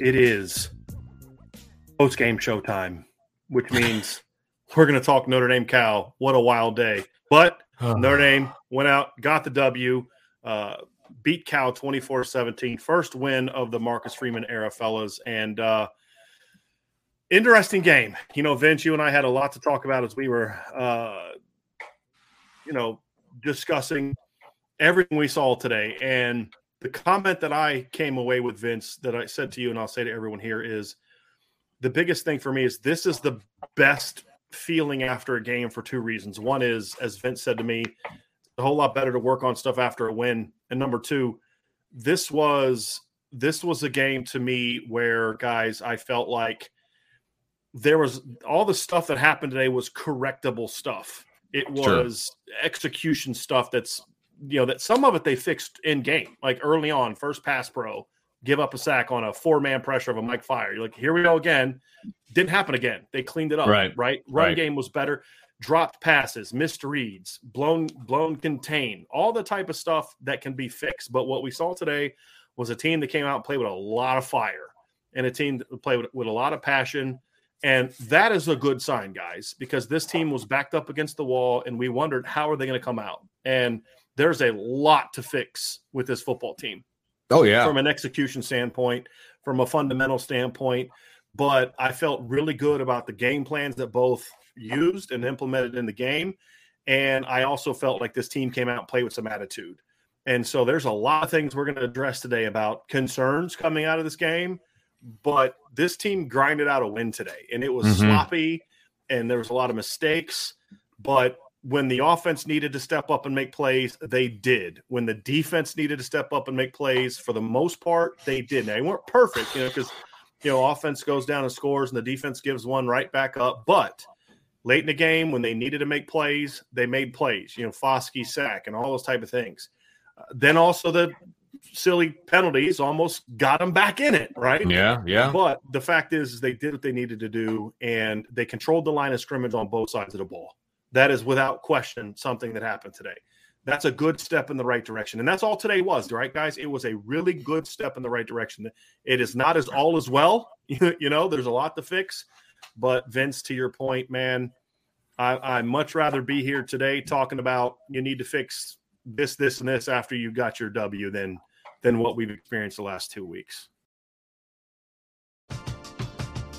It is post game showtime, which means we're going to talk Notre Dame Cal. What a wild day. But Notre Dame went out, got the W, uh, beat Cal 24 17. First win of the Marcus Freeman era, fellas. And uh, interesting game. You know, Vince, you and I had a lot to talk about as we were, uh, you know, discussing everything we saw today. And the comment that I came away with, Vince, that I said to you, and I'll say to everyone here is the biggest thing for me is this is the best feeling after a game for two reasons. One is, as Vince said to me, a whole lot better to work on stuff after a win. And number two, this was this was a game to me where guys, I felt like there was all the stuff that happened today was correctable stuff. It was sure. execution stuff that's you know that some of it they fixed in game, like early on, first pass pro, give up a sack on a four man pressure of a Mike Fire. You're like, here we go again. Didn't happen again. They cleaned it up. Right. Right. Run right. game was better. Dropped passes, missed reads, blown, blown contain, all the type of stuff that can be fixed. But what we saw today was a team that came out and played with a lot of fire and a team that played with, with a lot of passion. And that is a good sign, guys, because this team was backed up against the wall and we wondered how are they going to come out? And there's a lot to fix with this football team. Oh yeah. From an execution standpoint, from a fundamental standpoint, but I felt really good about the game plans that both used and implemented in the game. And I also felt like this team came out and played with some attitude. And so there's a lot of things we're going to address today about concerns coming out of this game. But this team grinded out a win today, and it was mm-hmm. sloppy, and there was a lot of mistakes. But when the offense needed to step up and make plays, they did. When the defense needed to step up and make plays, for the most part, they did. Now, they weren't perfect, you know, because you know offense goes down and scores, and the defense gives one right back up. But late in the game, when they needed to make plays, they made plays. You know, Foskey sack and all those type of things. Uh, then also the silly penalties almost got them back in it, right? Yeah, yeah. But the fact is, is they did what they needed to do, and they controlled the line of scrimmage on both sides of the ball. That is without question something that happened today. That's a good step in the right direction. And that's all today was, right, guys? It was a really good step in the right direction. It is not as all as well. you know, there's a lot to fix. But Vince, to your point, man, I, I much rather be here today talking about you need to fix this, this, and this after you got your W than than what we've experienced the last two weeks.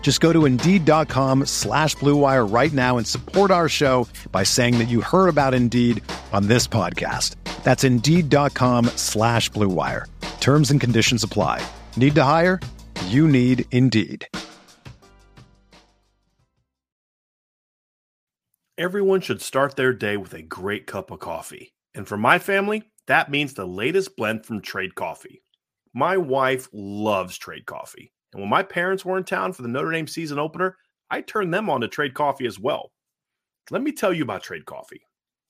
Just go to Indeed.com slash BlueWire right now and support our show by saying that you heard about Indeed on this podcast. That's Indeed.com slash BlueWire. Terms and conditions apply. Need to hire? You need Indeed. Everyone should start their day with a great cup of coffee. And for my family, that means the latest blend from Trade Coffee. My wife loves Trade Coffee. And when my parents were in town for the Notre Dame season opener, I turned them on to Trade Coffee as well. Let me tell you about Trade Coffee.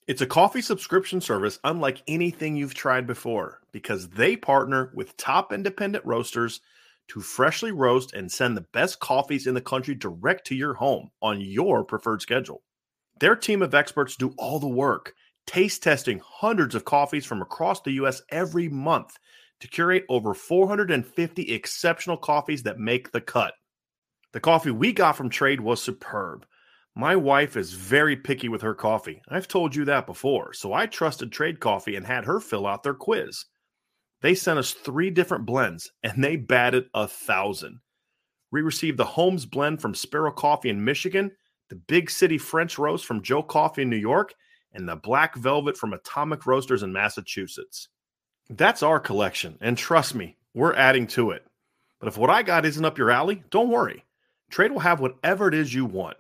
It's a coffee subscription service unlike anything you've tried before because they partner with top independent roasters to freshly roast and send the best coffees in the country direct to your home on your preferred schedule. Their team of experts do all the work, taste testing hundreds of coffees from across the US every month to curate over 450 exceptional coffees that make the cut. The coffee we got from Trade was superb. My wife is very picky with her coffee. I've told you that before, so I trusted Trade Coffee and had her fill out their quiz. They sent us three different blends and they batted a thousand. We received the Holmes blend from Sparrow Coffee in Michigan the Big City French Roast from Joe Coffee in New York, and the Black Velvet from Atomic Roasters in Massachusetts. That's our collection, and trust me, we're adding to it. But if what I got isn't up your alley, don't worry. Trade will have whatever it is you want.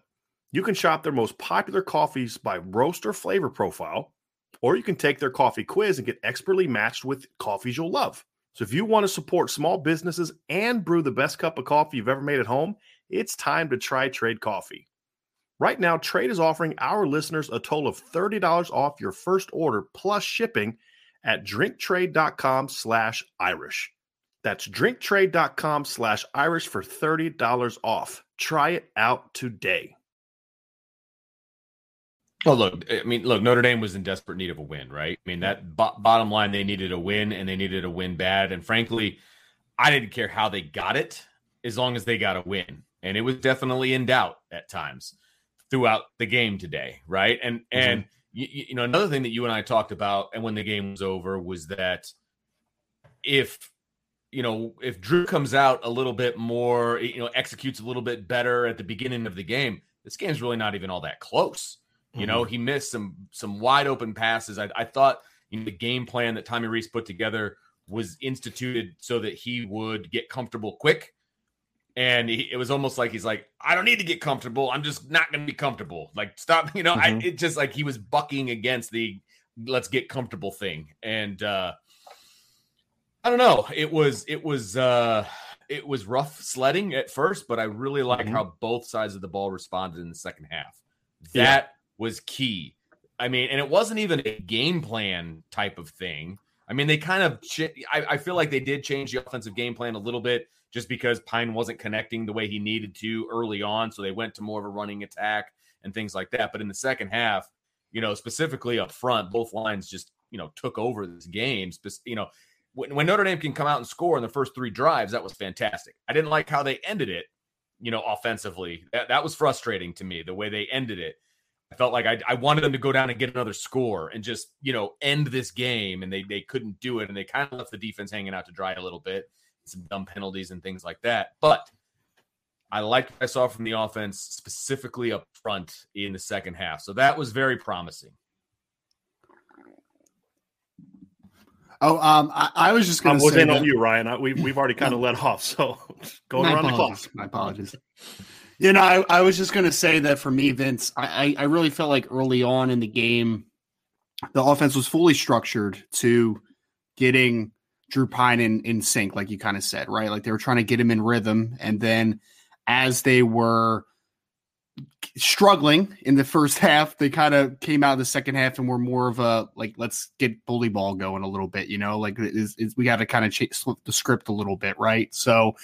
You can shop their most popular coffees by roaster flavor profile, or you can take their coffee quiz and get expertly matched with coffees you'll love. So if you want to support small businesses and brew the best cup of coffee you've ever made at home, it's time to try Trade Coffee. Right now, Trade is offering our listeners a total of $30 off your first order plus shipping at drinktrade.com slash Irish. That's drinktrade.com slash Irish for $30 off. Try it out today. Well, look, I mean, look, Notre Dame was in desperate need of a win, right? I mean, that bo- bottom line, they needed a win and they needed a win bad. And frankly, I didn't care how they got it as long as they got a win. And it was definitely in doubt at times throughout the game today, right? And mm-hmm. and you, you know another thing that you and I talked about, and when the game was over, was that if you know if Drew comes out a little bit more, you know, executes a little bit better at the beginning of the game, this game's really not even all that close. Mm-hmm. You know, mm-hmm. he missed some some wide open passes. I, I thought you know the game plan that Tommy Rees put together was instituted so that he would get comfortable quick and he, it was almost like he's like i don't need to get comfortable. I'm just not going to be comfortable. Like stop you know mm-hmm. i it just like he was bucking against the let's get comfortable thing. And uh i don't know. It was it was uh it was rough sledding at first but i really like mm-hmm. how both sides of the ball responded in the second half. That yeah. was key. I mean and it wasn't even a game plan type of thing. I mean they kind of I, I feel like they did change the offensive game plan a little bit just because Pyne wasn't connecting the way he needed to early on. So they went to more of a running attack and things like that. But in the second half, you know, specifically up front, both lines just, you know, took over this game. You know, when, when Notre Dame can come out and score in the first three drives, that was fantastic. I didn't like how they ended it, you know, offensively. That, that was frustrating to me, the way they ended it. I felt like I, I wanted them to go down and get another score and just, you know, end this game. And they, they couldn't do it. And they kind of left the defense hanging out to dry a little bit some dumb penalties and things like that. But I liked what I saw from the offense specifically up front in the second half. So that was very promising. Oh, um, I, I was just going to say. I was on you, Ryan. I, we, we've already kind of let off. So going around the clock. My apologies. You know, I, I was just going to say that for me, Vince, I, I really felt like early on in the game, the offense was fully structured to getting Drew Pyne in, in sync, like you kind of said, right? Like they were trying to get him in rhythm. And then as they were struggling in the first half, they kind of came out of the second half and were more of a like, let's get bully ball going a little bit, you know, like it's, it's, we got to kind of ch- slip the script a little bit, right? So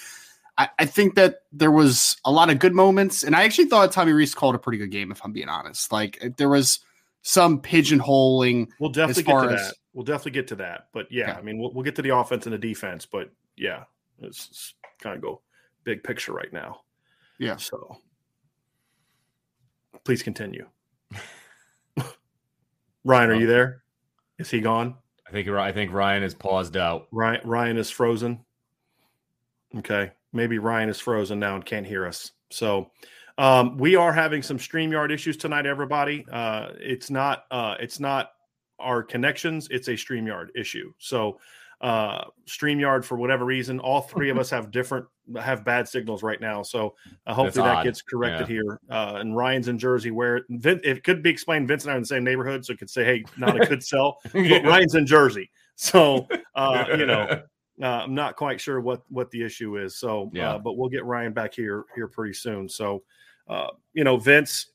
I, I, think that there was a lot of good moments. And I actually thought Tommy Rees called a pretty good game, if I'm being honest. Like there was some pigeonholing. We'll definitely get to as, that we'll definitely get to that. But yeah, okay. I mean, we'll, we'll, get to the offense and the defense. But yeah, let's kind of go big picture right now. Yeah. So please continue. Ryan, are you there? Is he gone? I think I think Ryan is paused out. Ryan Ryan is frozen. Okay, maybe Ryan is frozen now and can't hear us. So um, we are having some Streamyard issues tonight, everybody. Uh, it's not uh, it's not our connections; it's a Streamyard issue. So uh, Streamyard, for whatever reason, all three of us have different have bad signals right now. So uh, hopefully that gets corrected yeah. here. Uh, and Ryan's in Jersey, where it could be explained. Vince and I are in the same neighborhood, so it could say, "Hey, not a good sell." But Ryan's in Jersey, so uh, you know. Uh, I'm not quite sure what what the issue is. So, uh, yeah. but we'll get Ryan back here here pretty soon. So, uh, you know, Vince.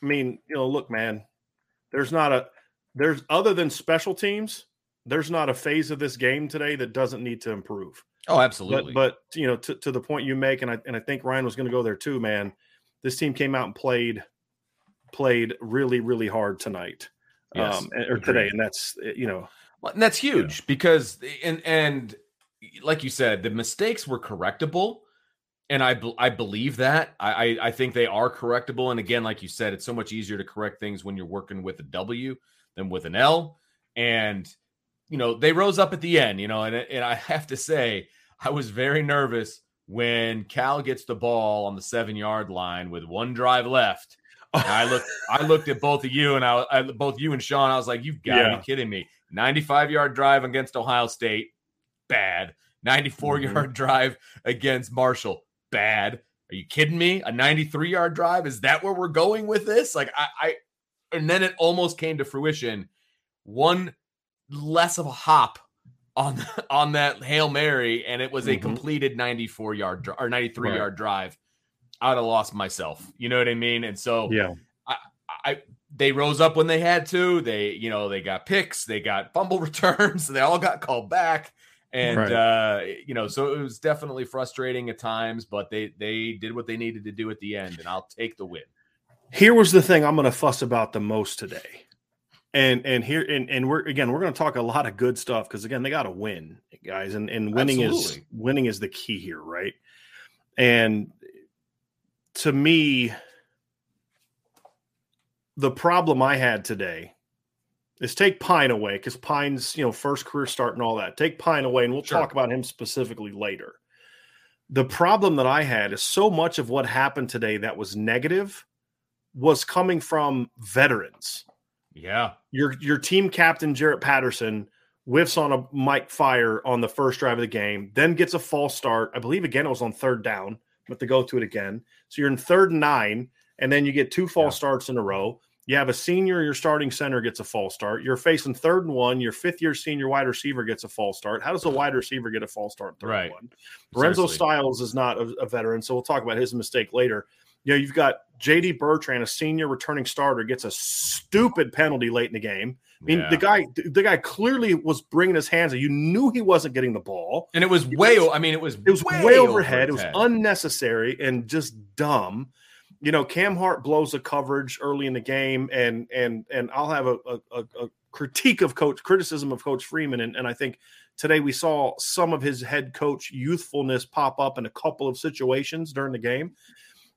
I mean, you know, look, man. There's not a there's other than special teams there's not a phase of this game today that doesn't need to improve. Oh, absolutely. But, but you know, to, to the point you make, and I and I think Ryan was going to go there too, man. This team came out and played played really really hard tonight, yes, um, or agreed. today, and that's eh, you know, well, and that's huge yeah. because and and like you said, the mistakes were correctable. And I, I believe that I, I think they are correctable. And again, like you said, it's so much easier to correct things when you're working with a W than with an L. And you know, they rose up at the end, you know, and, and I have to say, I was very nervous when Cal gets the ball on the seven yard line with one drive left. I looked, I looked at both of you and I, I both you and Sean. I was like, "You've got to yeah. be kidding me!" Ninety-five yard drive against Ohio State, bad. 94 mm-hmm. yard drive against Marshall, bad. Are you kidding me? A 93 yard drive? Is that where we're going with this? Like, I, I, and then it almost came to fruition. One less of a hop on on that hail mary, and it was mm-hmm. a completed 94 yard or 93 right. yard drive. I'd have lost myself. You know what I mean? And so yeah, I, I they rose up when they had to. They you know they got picks, they got fumble returns, they all got called back. And right. uh, you know, so it was definitely frustrating at times, but they they did what they needed to do at the end, and I'll take the win. Here was the thing I'm going to fuss about the most today and and here and, and we're again we're going to talk a lot of good stuff because again they got to win guys and and winning Absolutely. is winning is the key here right and to me the problem i had today is take Pyne away because Pyne's you know first career start and all that take Pyne away and we'll sure. talk about him specifically later the problem that i had is so much of what happened today that was negative was coming from veterans yeah. Your your team captain Jarrett Patterson whiffs on a Mike fire on the first drive of the game, then gets a false start. I believe again it was on third down, but to go to it again. So you're in third and nine, and then you get two false yeah. starts in a row. You have a senior, your starting center gets a false start. You're facing third and one. Your fifth year senior wide receiver gets a false start. How does a wide receiver get a false start? Third right. one. Lorenzo Styles is not a, a, veteran, so we'll talk about his mistake later you know, you've got JD Bertrand, a senior returning starter, gets a stupid penalty late in the game. I mean, yeah. the guy, the guy clearly was bringing his hands. You knew he wasn't getting the ball, and it was way. I mean, it was it was way, way overhead. It was unnecessary and just dumb. You know, Cam Hart blows a coverage early in the game, and and and I'll have a, a, a critique of coach criticism of Coach Freeman, and, and I think today we saw some of his head coach youthfulness pop up in a couple of situations during the game.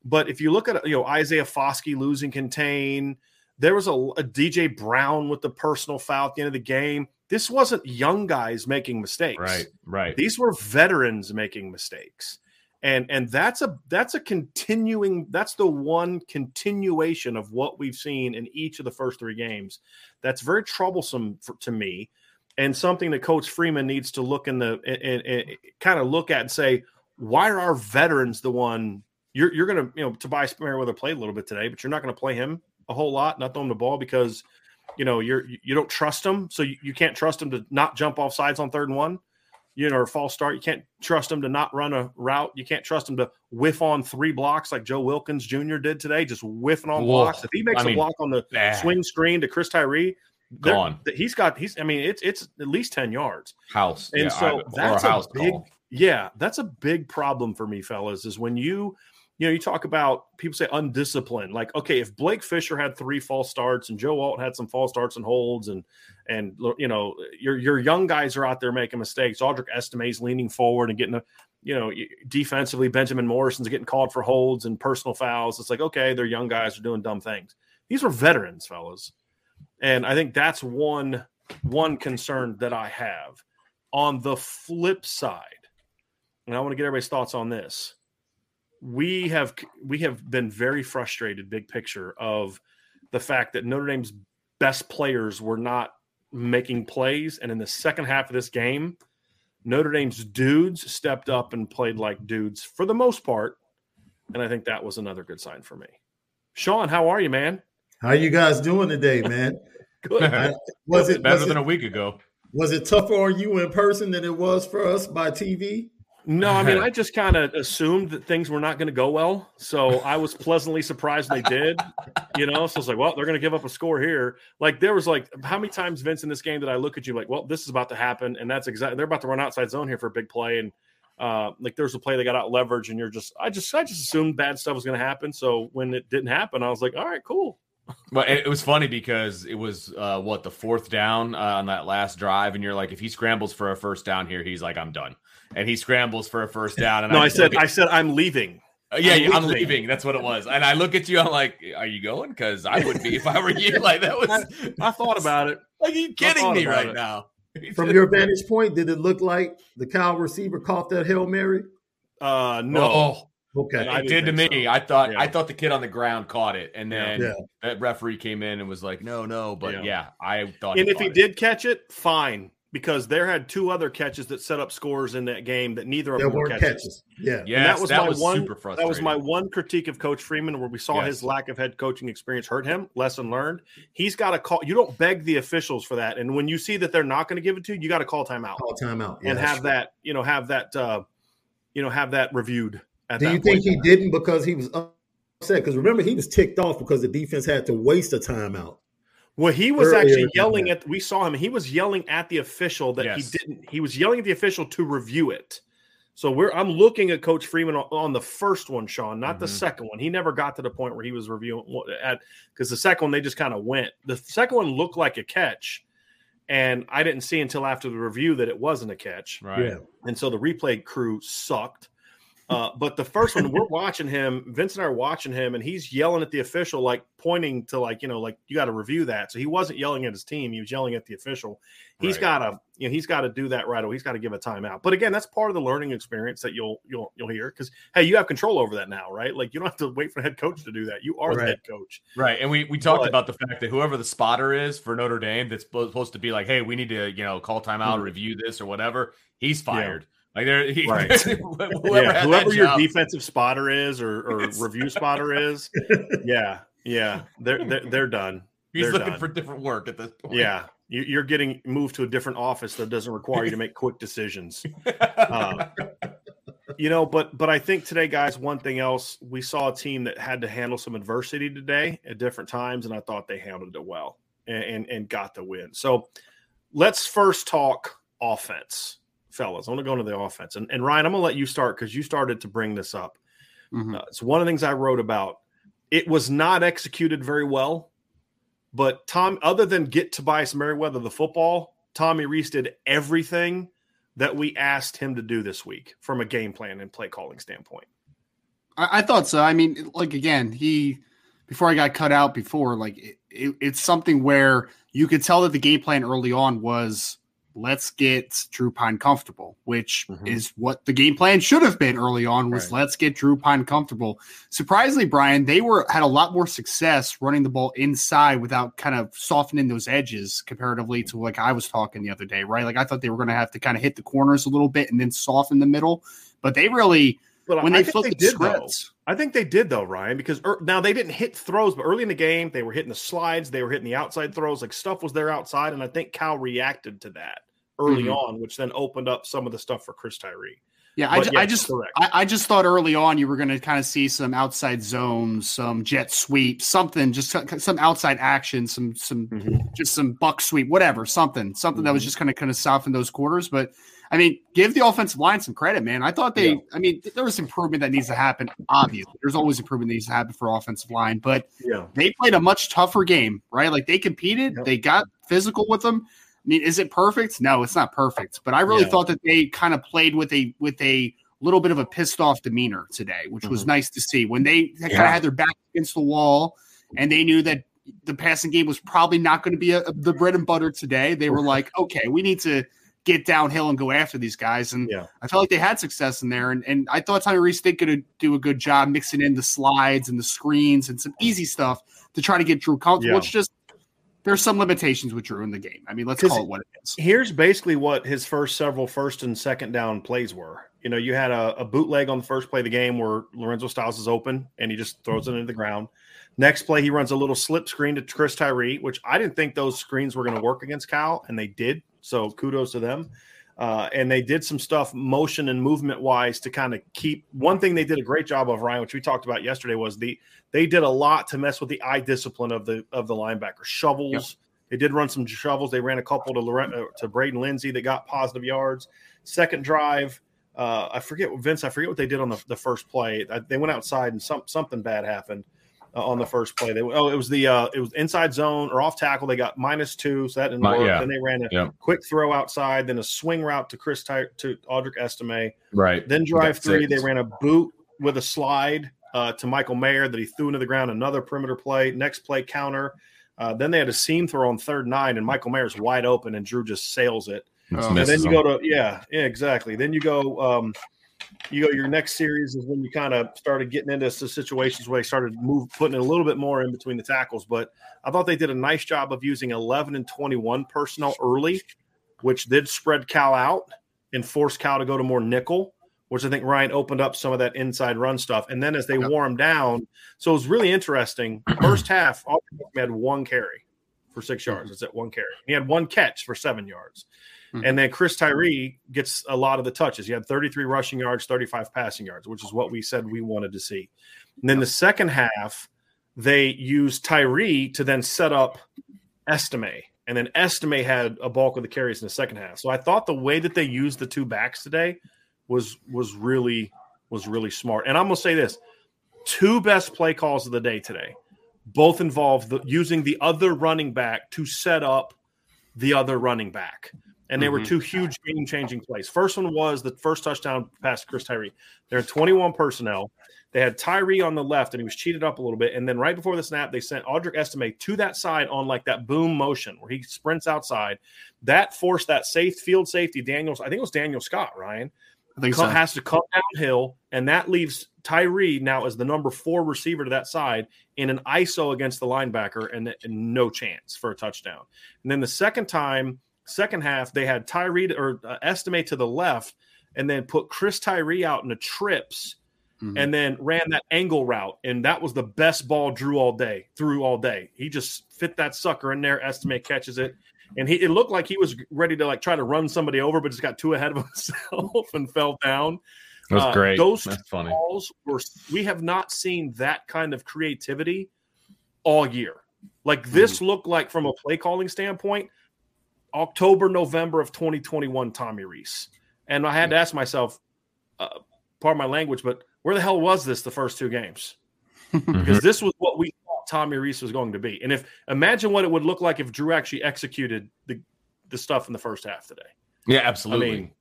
But if you look at you know Isaiah Foskey losing contain, there was a, a, DJ Brown with the personal foul at the end of the game. This wasn't young guys making mistakes. Right, right. These were veterans making mistakes. And and that's a that's a continuing that's the one continuation of what we've seen in each of the first three games. That's very troublesome for, to me and something that coach Freeman needs to look in the and, and, and kind of look at and say why are our veterans the one you're you're gonna you know Tobias Merriweather played a little bit today, but you're not gonna play him a whole lot, not throw him the ball because you know you're you don't trust him, so you, you can't trust him to not jump off sides on third and one, you know, or false start. You can't trust him to not run a route. You can't trust him to whiff on three blocks like Joe Wilkins Jr. did today, just whiffing on Whoa. blocks. If he makes I a mean, block on the swing screen to Chris Tyree, gone. He's got he's. I mean, it's it's at least ten yards. House, and yeah, so I, that's a, a big. Call. Yeah, that's a big problem for me, fellas. Is when you you know, you talk about people say undisciplined. Like, okay, if Blake Fisher had three false starts and Joe Alt had some false starts and holds, and and you know, your your young guys are out there making mistakes. Audric Estime's leaning forward and getting a you know, defensively, Benjamin Morrison's getting called for holds and personal fouls. It's like, okay, they're young guys are doing dumb things. These were veterans, fellas. And I think that's one one concern that I have. On the flip side, and I want to get everybody's thoughts on this. We have we have been very frustrated, big picture, of the fact that Notre Dame's best players were not making plays. And in the second half of this game, Notre Dame's dudes stepped up and played like dudes for the most part. And I think that was another good sign for me. Sean, how are you, man? How you guys doing today, man? good. I, was it better was than it, a week ago? Was it tougher on you in person than it was for us by TV? No, I mean, I just kind of assumed that things were not going to go well. So I was pleasantly surprised they did, you know. So I was like, well, they're going to give up a score here. Like, there was like, how many times, Vince, in this game did I look at you like, well, this is about to happen. And that's exactly, they're about to run outside zone here for a big play. And uh, like, there's a play they got out leverage, and you're just, I just, I just assumed bad stuff was going to happen. So when it didn't happen, I was like, all right, cool. Well, it was funny because it was uh, what the fourth down uh, on that last drive, and you're like, if he scrambles for a first down here, he's like, I'm done and he scrambles for a first down. And no, I, I said, at, I said, I'm leaving. Uh, yeah, I'm, leaving. I'm, leaving. That's what it was. And I look at you, I'm like, are you going? Because I would be if I were you. Like that was. I, I thought about it. Like, are you kidding me right it. now? From your vantage point, did it look like the cow receiver caught that hail mary? Uh, no. Oh, okay, it did to me. So. I thought yeah. I thought the kid on the ground caught it, and then yeah. that referee came in and was like, "No, no." But yeah, yeah I thought. And if he it. did catch it, fine because there had two other catches that set up scores in that game that neither of them were catches. catches. Yeah, yeah, that was that my was one. That was my one critique of Coach Freeman, where we saw yes. his lack of head coaching experience hurt him. Lesson learned. He's got to call. You don't beg the officials for that, and when you see that they're not going to give it to you, you got to call timeout. Call timeout, yeah, and have true. that. You know, have that. uh You know, have that reviewed. Do you think he didn't because he was upset? Because remember, he was ticked off because the defense had to waste a timeout. Well, he was actually yelling at. We saw him. He was yelling at the official that yes. he didn't. He was yelling at the official to review it. So we're. I'm looking at Coach Freeman on, on the first one, Sean, not mm-hmm. the second one. He never got to the point where he was reviewing at because the second one they just kind of went. The second one looked like a catch, and I didn't see until after the review that it wasn't a catch. Right. Yeah. And so the replay crew sucked. Uh, but the first one, we're watching him. Vince and I are watching him, and he's yelling at the official, like pointing to, like you know, like you got to review that. So he wasn't yelling at his team; he was yelling at the official. He's right. got to, you know, he's got to do that right away. He's got to give a timeout. But again, that's part of the learning experience that you'll you'll you'll hear because hey, you have control over that now, right? Like you don't have to wait for the head coach to do that. You are right. the head coach, right? And we we talked but, about the fact that whoever the spotter is for Notre Dame, that's supposed to be like, hey, we need to you know call timeout, mm-hmm. review this or whatever. He's fired. Yeah like there, he, right. whoever, yeah, whoever your job. defensive spotter is or, or review spotter is, yeah, yeah, they're they're, they're done. He's they're looking done. for different work at this point. Yeah, you're getting moved to a different office that doesn't require you to make quick decisions. Um, you know, but but I think today, guys, one thing else, we saw a team that had to handle some adversity today at different times, and I thought they handled it well and, and, and got the win. So let's first talk offense fellas. I want to go into the offense. And, and Ryan, I'm going to let you start because you started to bring this up. Mm-hmm. Uh, it's one of the things I wrote about. It was not executed very well, but Tom, other than get Tobias Merriweather the football, Tommy Rees did everything that we asked him to do this week from a game plan and play calling standpoint. I, I thought so. I mean, like again, he before I got cut out before, like it, it, it's something where you could tell that the game plan early on was let's get Drew Pyne comfortable, which mm-hmm. is what the game plan should have been early on was right. let's get Drew Pyne comfortable. Surprisingly, Brian, they were had a lot more success running the ball inside without kind of softening those edges comparatively to like I was talking the other day, right? Like I thought they were going to have to kind of hit the corners a little bit and then soften the middle, but they really but when I they flipped they the did, scripts. Though. I think they did though, Ryan, because er, now they didn't hit throws, but early in the game they were hitting the slides, they were hitting the outside throws, like stuff was there outside, and I think Cal reacted to that early mm-hmm. on, which then opened up some of the stuff for Chris Tyree. Yeah, I, yes, I, just I, I, just thought early on you were going to kind of see some outside zones, some jet sweep, something, just some outside action, some some mm-hmm. just some buck sweep, whatever, something, something mm-hmm. that was mm-hmm. just kind of kind of soften those quarters. But I mean, give the offensive line some credit, man. I thought they, yeah. I mean, there was improvement that needs to happen. Obviously, there's always improvement that needs to happen for offensive line, but yeah. they played a much tougher game, right? Like they competed, yep. they got physical with them. I mean, is it perfect? No, it's not perfect. But I really yeah. thought that they kind of played with a with a little bit of a pissed off demeanor today, which was Mhm. nice to see. When they kind of had their back against the wall and they knew that the passing game was probably not going to be a, the bread and butter today, they were like, okay, we need to get downhill and go after these guys. And Yeah. I felt like they had success in there. And, and I thought Tommy Rees did going to do a good job mixing in the slides and the screens and some easy stuff to try to get Drew comfortable. Yeah. It's just there's some limitations which Drew in the game. I mean, let's call it what it is. Here's basically what his first several first and second down plays were. You know, you had a, a bootleg on the first play of the game where Lorenzo Styles is open and he just throws it into the ground. Next play, he runs a little slip screen to Chris Tyree, which I didn't think those screens were going to work against Cal, and they did. So kudos to them. Uh, and they did some stuff motion and movement wise to kind of keep one thing they did a great job of Ryan, which we talked about yesterday, was the they did a lot to mess with the eye discipline of the of the linebacker shovels. Yep. They did run some shovels. They ran a couple to Loren, uh, to Braden Lenzy that got positive yards. Second drive, uh, I forget what Vince. I forget what they did on the, the first play. Uh, They went outside and some something bad happened uh, on the first play. They oh, it was the uh, it was inside zone or off tackle. They got minus two, so that didn't Mi- work. yeah. Then they ran a Yeah. quick throw outside, then a swing route to Chris Ty- to Audric Estime. Right. Then drive Got three, six. they ran a boot with a slide uh, to Michael Mayer that he threw into the ground. Another perimeter play. Next play counter. Uh, then they had a seam throw on third nine, and Michael Mayer's wide open, and Drew just sails it. Just And And then you go to yeah, yeah, exactly. Then you go, um, you go. Your next series is when you kind of started getting into s- situations where they started move putting it a little bit more in between the tackles. But I thought they did a nice job of using eleven and twenty one personnel early, which did spread Cal out and force Cal to go to more nickel, which I think Ryan opened up some of that inside run stuff. And then as they Yep. wore him down, so it was really interesting. First half, all had one carry for six yards. It's at one carry. He had one catch for seven yards. Mhm. And then Chris Tyree gets a lot of the touches. He had 33 rushing yards, 35 passing yards, which is what we said we wanted to see. And then the second half, they used Tyree to then set up Estime. And then Estime had a bulk of the carries in the second half. So I thought the way that they used the two backs today was was really was really smart. And I'm gonna say this: two best play calls of the day today, both involved the, using the other running back to set up the other running back. And they were Mhm. two huge game changing plays. First one was the first touchdown pass to Chris Tyree. They're 21 personnel. They had Tyree on the left, and he was cheated up a little bit. And then right before the snap, they sent Audric Estime to that side on like that boom motion where he sprints outside. That forced that safe field safety, Daniels. I think it was Daniel Scott, Ryan, I think co- so. has to come downhill, and that leaves Tyree now as the number four receiver to that side in an ISO against the linebacker, and, and no chance for a touchdown. And then the second time, second half, they had Tyree or uh, Estime to the left, and then put Chris Tyree out in the trips, Mhm. and then ran that angle route, and that was the best ball Drew all day through all day. He just fit that sucker in there. Estime catches it, and he it looked like he was ready to like try to run somebody over, but just got too ahead of himself and fell down. That was Uh, great. those That's funny. Balls were we have not seen that kind of creativity all year. Like this looked like from a play calling standpoint, October, November of 2021, Tommy Rees. And I had to ask myself, uh, pardon my language, but where the hell was this the first two games? Because this was what we thought Tommy Rees was going to be. And if imagine what it would look like if Drew actually executed the the stuff in the first half today. Yeah, absolutely. I mean,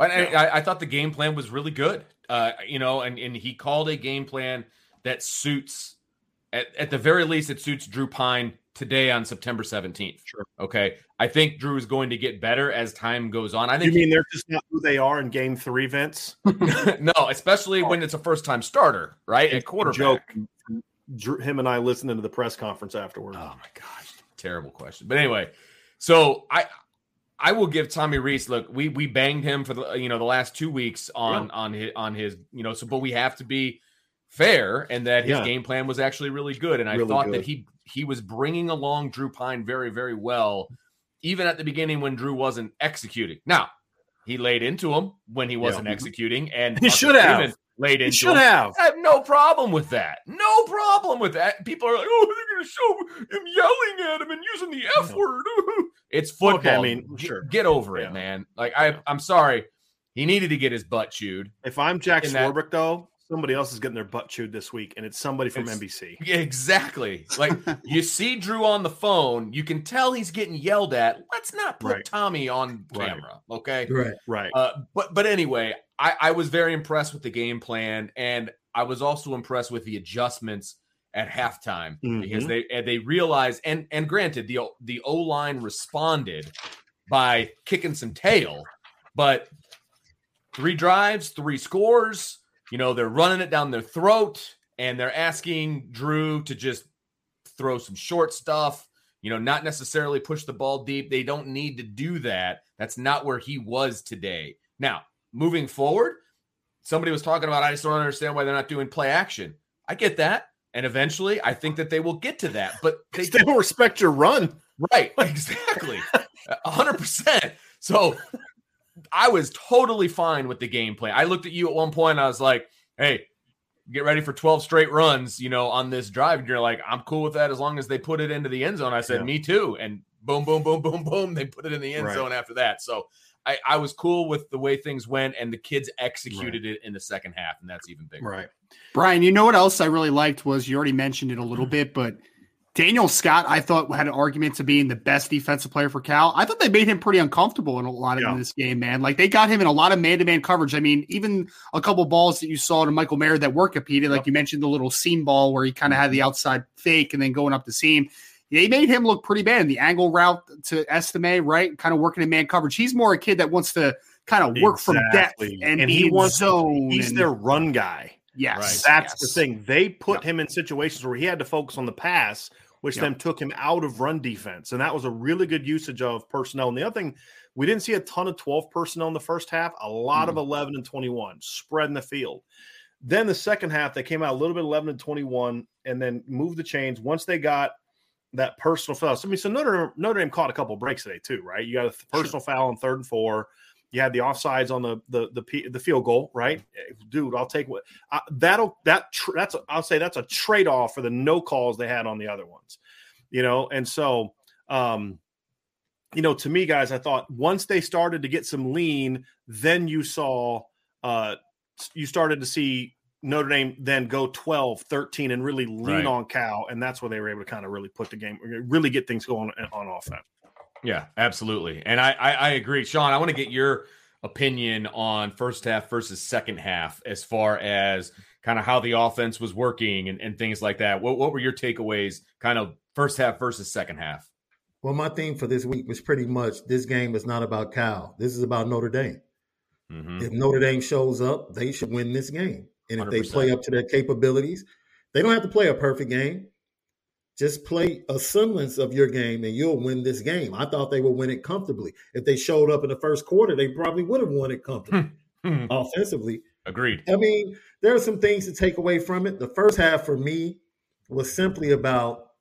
And I, I, I thought the game plan was really good. Uh, you know, and, and he called a game plan that suits, at, at the very least, it suits Drew Pyne today on September 17th. Sure. Okay. I think Drew is going to get better as time goes on. I think You mean they're just not who they are in game three, Vince? no, especially when it's a first time starter, right? At quarterback. Joke. Drew, him and I listening to the press conference afterward. Oh my gosh, terrible question. But anyway, so I I will give Tommy Rees. Look, we we banged him for the you know the last two weeks on on his on his you know so but we have to be fair and that his Yeah. game plan was actually really good and I Really thought good. that he he was bringing along Drew Pyne very very well even at the beginning when Drew wasn't executing. Now he laid into him when he wasn't executing and He should have. Freeman laid He into should him. have. I have no problem with that. No problem with that. People are like, oh, they're going to show him yelling at him and using the F word. it's football. Okay, I mean, Get- sure. Get over Yeah. it, man. Like, I, I'm sorry. He needed to get his butt chewed. If I'm Jack In that- Swarbrick, though, somebody else is getting their butt chewed this week, and it's somebody from It's- NBC. Yeah, exactly. Like, you see Drew on the phone. You can tell he's getting yelled at. Let's not put Right. Tommy on Right. camera, okay? Right. Right. Uh, but but anyway, I, I was very impressed with the game plan, and I was also impressed with the adjustments at halftime mm-hmm. because they they realized and and granted the the O line responded by kicking some tail, but three drives, three scores. You know they're running it down their throat, and they're asking Drew to just throw some short stuff. You know, not necessarily push the ball deep. They don't need to do that. That's not where he was today. Now, moving forward, somebody was talking about, I just don't understand why they're not doing play action. I get that. And eventually, I think that they will get to that. But they, they don't respect your run. Right. Exactly. 100%. So I was totally fine with the game plan. I looked at you at one point. I was like, hey, get ready for 12 straight runs, you know, on this drive. And you're like, I'm cool with that as long as they put it into the end zone. I said, yeah. me too. And boom, boom, boom, boom, boom. They put it in the end right. zone after that. So I, I was cool with the way things went, and the kids executed right. it in the second half, and that's even bigger. Right. Brian, you know what else I really liked was you already mentioned it a little mm-hmm. bit, but Daniel Scott, I thought had an argument to being the best defensive player for Cal. I thought they made him pretty uncomfortable in a lot of yeah. in this game, man. Like they got him in a lot of man-to-man coverage. I mean, even a couple balls that you saw to Michael Mayer that were competed, like yep. you mentioned the little seam ball where he kind of had the mm-hmm. outside fake and then going up the seam they made him look pretty bad in the angle route to Estime, right? Kind of working in man coverage. He's more a kid that wants to kind of work exactly. from depth and, and he wants zone. He's and, their run guy. Yes, right. that's yes. the thing. They put him in situations where he had to focus on the pass, which yep. then took him out of run defense, and that was a really good usage of personnel. And the other thing, we didn't see a ton of twelve personnel in the first half. A lot mm. of eleven and twenty-one spreading the field. Then the second half, they came out a little bit eleven and twenty-one, and then moved the chains. Once they got that personal foul. So, I mean, so Notre, Notre Dame caught a couple breaks today too, right? You got a personal sure. foul on third and four. You had the offsides on the the the, the field goal, right? Dude, I'll take what I, that'll that tr- that's a, I'll say that's a trade off for the no calls they had on the other ones, you know. And so, um, you know, to me, guys, I thought once they started to get some lean, then you saw uh you started to see Notre Dame then go 12, 13 and really lean right. on Cal. And that's where they were able to kind of really put the game, really get things going on offense. Yeah, absolutely. And I, I, I agree. Sean, I want to get your opinion on first half versus second half as far as kind of how the offense was working and, and things like that. What, what were your takeaways kind of first half versus second half? Well, my theme for this week was pretty much this game is not about Cal. This is about Notre Dame. Mm-hmm. If Notre Dame shows up, they should win this game. And if 100%. they play up to their capabilities, they don't have to play a perfect game. Just play a semblance of your game and you'll win this game. I thought they would win it comfortably. If they showed up in the first quarter, they probably would have won it comfortably hmm. offensively. Agreed. I mean, there are some things to take away from it. The first half for me was simply about,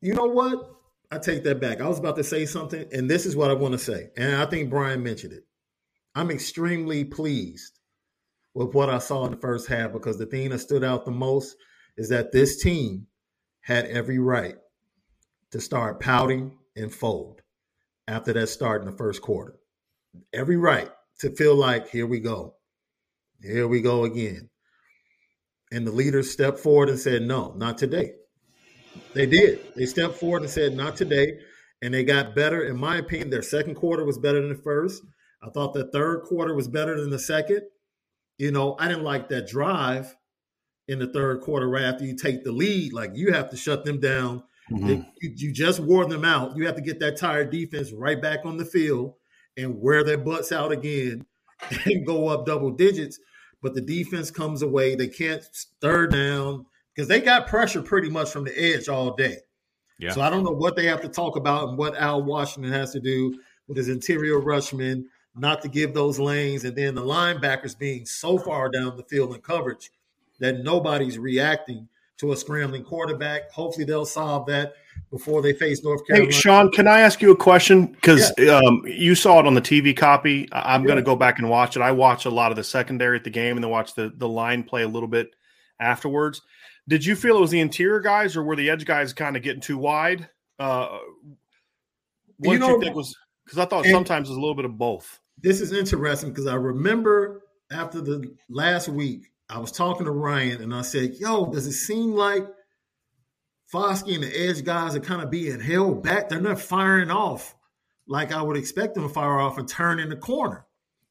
you know what? I take that back. I was about to say something, and this is what I want to say. And I think Brian mentioned it. I'm extremely pleased with what I saw in the first half because the thing that stood out the most is that this team had every right to start pouting and fold after that start in the first quarter. Every right to feel like, here we go. Here we go again. And the leaders stepped forward and said, no, not today. They did. They stepped forward and said, not today. And they got better. In my opinion, their second quarter was better than the first. I thought the third quarter was better than the second. You know, I didn't like that drive in the third quarter right after you take the lead. Like you have to shut them down. Mm-hmm. You, you, just wore them out. You have to get that tired defense right back on the field and wear their butts out again and go up double digits. But the defense comes away. They can't third down because they got pressure pretty much from the edge all day. Yeah. So I don't know what they have to talk about and what Al Washington has to do with his interior rushman not to give those lanes, and then the linebackers being so far down the field in coverage that nobody's reacting to a scrambling quarterback. Hopefully, they'll solve that before they face North Carolina. Hey, Sean, can I ask you a question? Because yeah. um, you saw it on the TV copy. I'm yeah. going to go back and watch it. I watch a lot of the secondary at the game and then watch the, the line play a little bit afterwards. Did you feel it was the interior guys or were the edge guys kind of getting too wide? Uh, what you know, you think was because I thought sometimes it was a little bit of both this is interesting because I remember after the last week, I was talking to Ryan and I said, Yo, does it seem like Foskey and the edge guys are kind of being held back? They're not firing off like I would expect them to fire off and turn in the corner.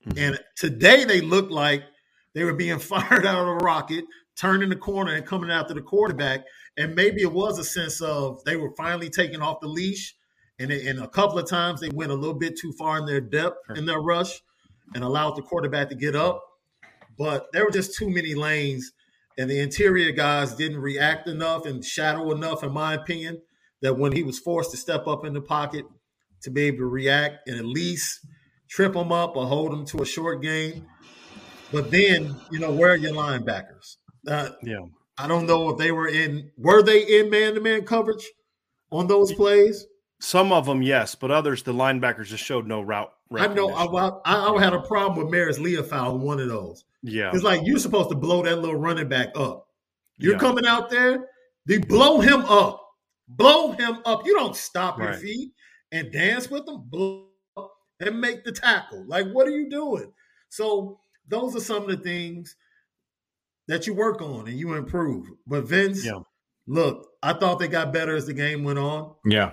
Mm-hmm. And today they looked like they were being fired out of a rocket, turning the corner and coming after the quarterback. And maybe it was a sense of they were finally taking off the leash. And, and a couple of times they went a little bit too far in their depth in their rush and allowed the quarterback to get up. But there were just too many lanes, and the interior guys didn't react enough and shadow enough, in my opinion, that when he was forced to step up in the pocket to be able to react and at least trip him up or hold him to a short game. But then, you know, where are your linebackers? Uh, yeah. I don't know if they were in, were they in man to man coverage on those plays? Some of them, yes, but others, the linebackers just showed no route. I know. I, I, I, had a problem with Marist Liufau one of those. Yeah, it's like you're supposed to blow that little running back up. You're yeah. coming out there, they blow him up, blow him up. You don't stop right. your feet and dance with them, blow and make the tackle. Like, what are you doing? So those are some of the things that you work on and you improve. But Vince, yeah. look, I thought they got better as the game went on. Yeah.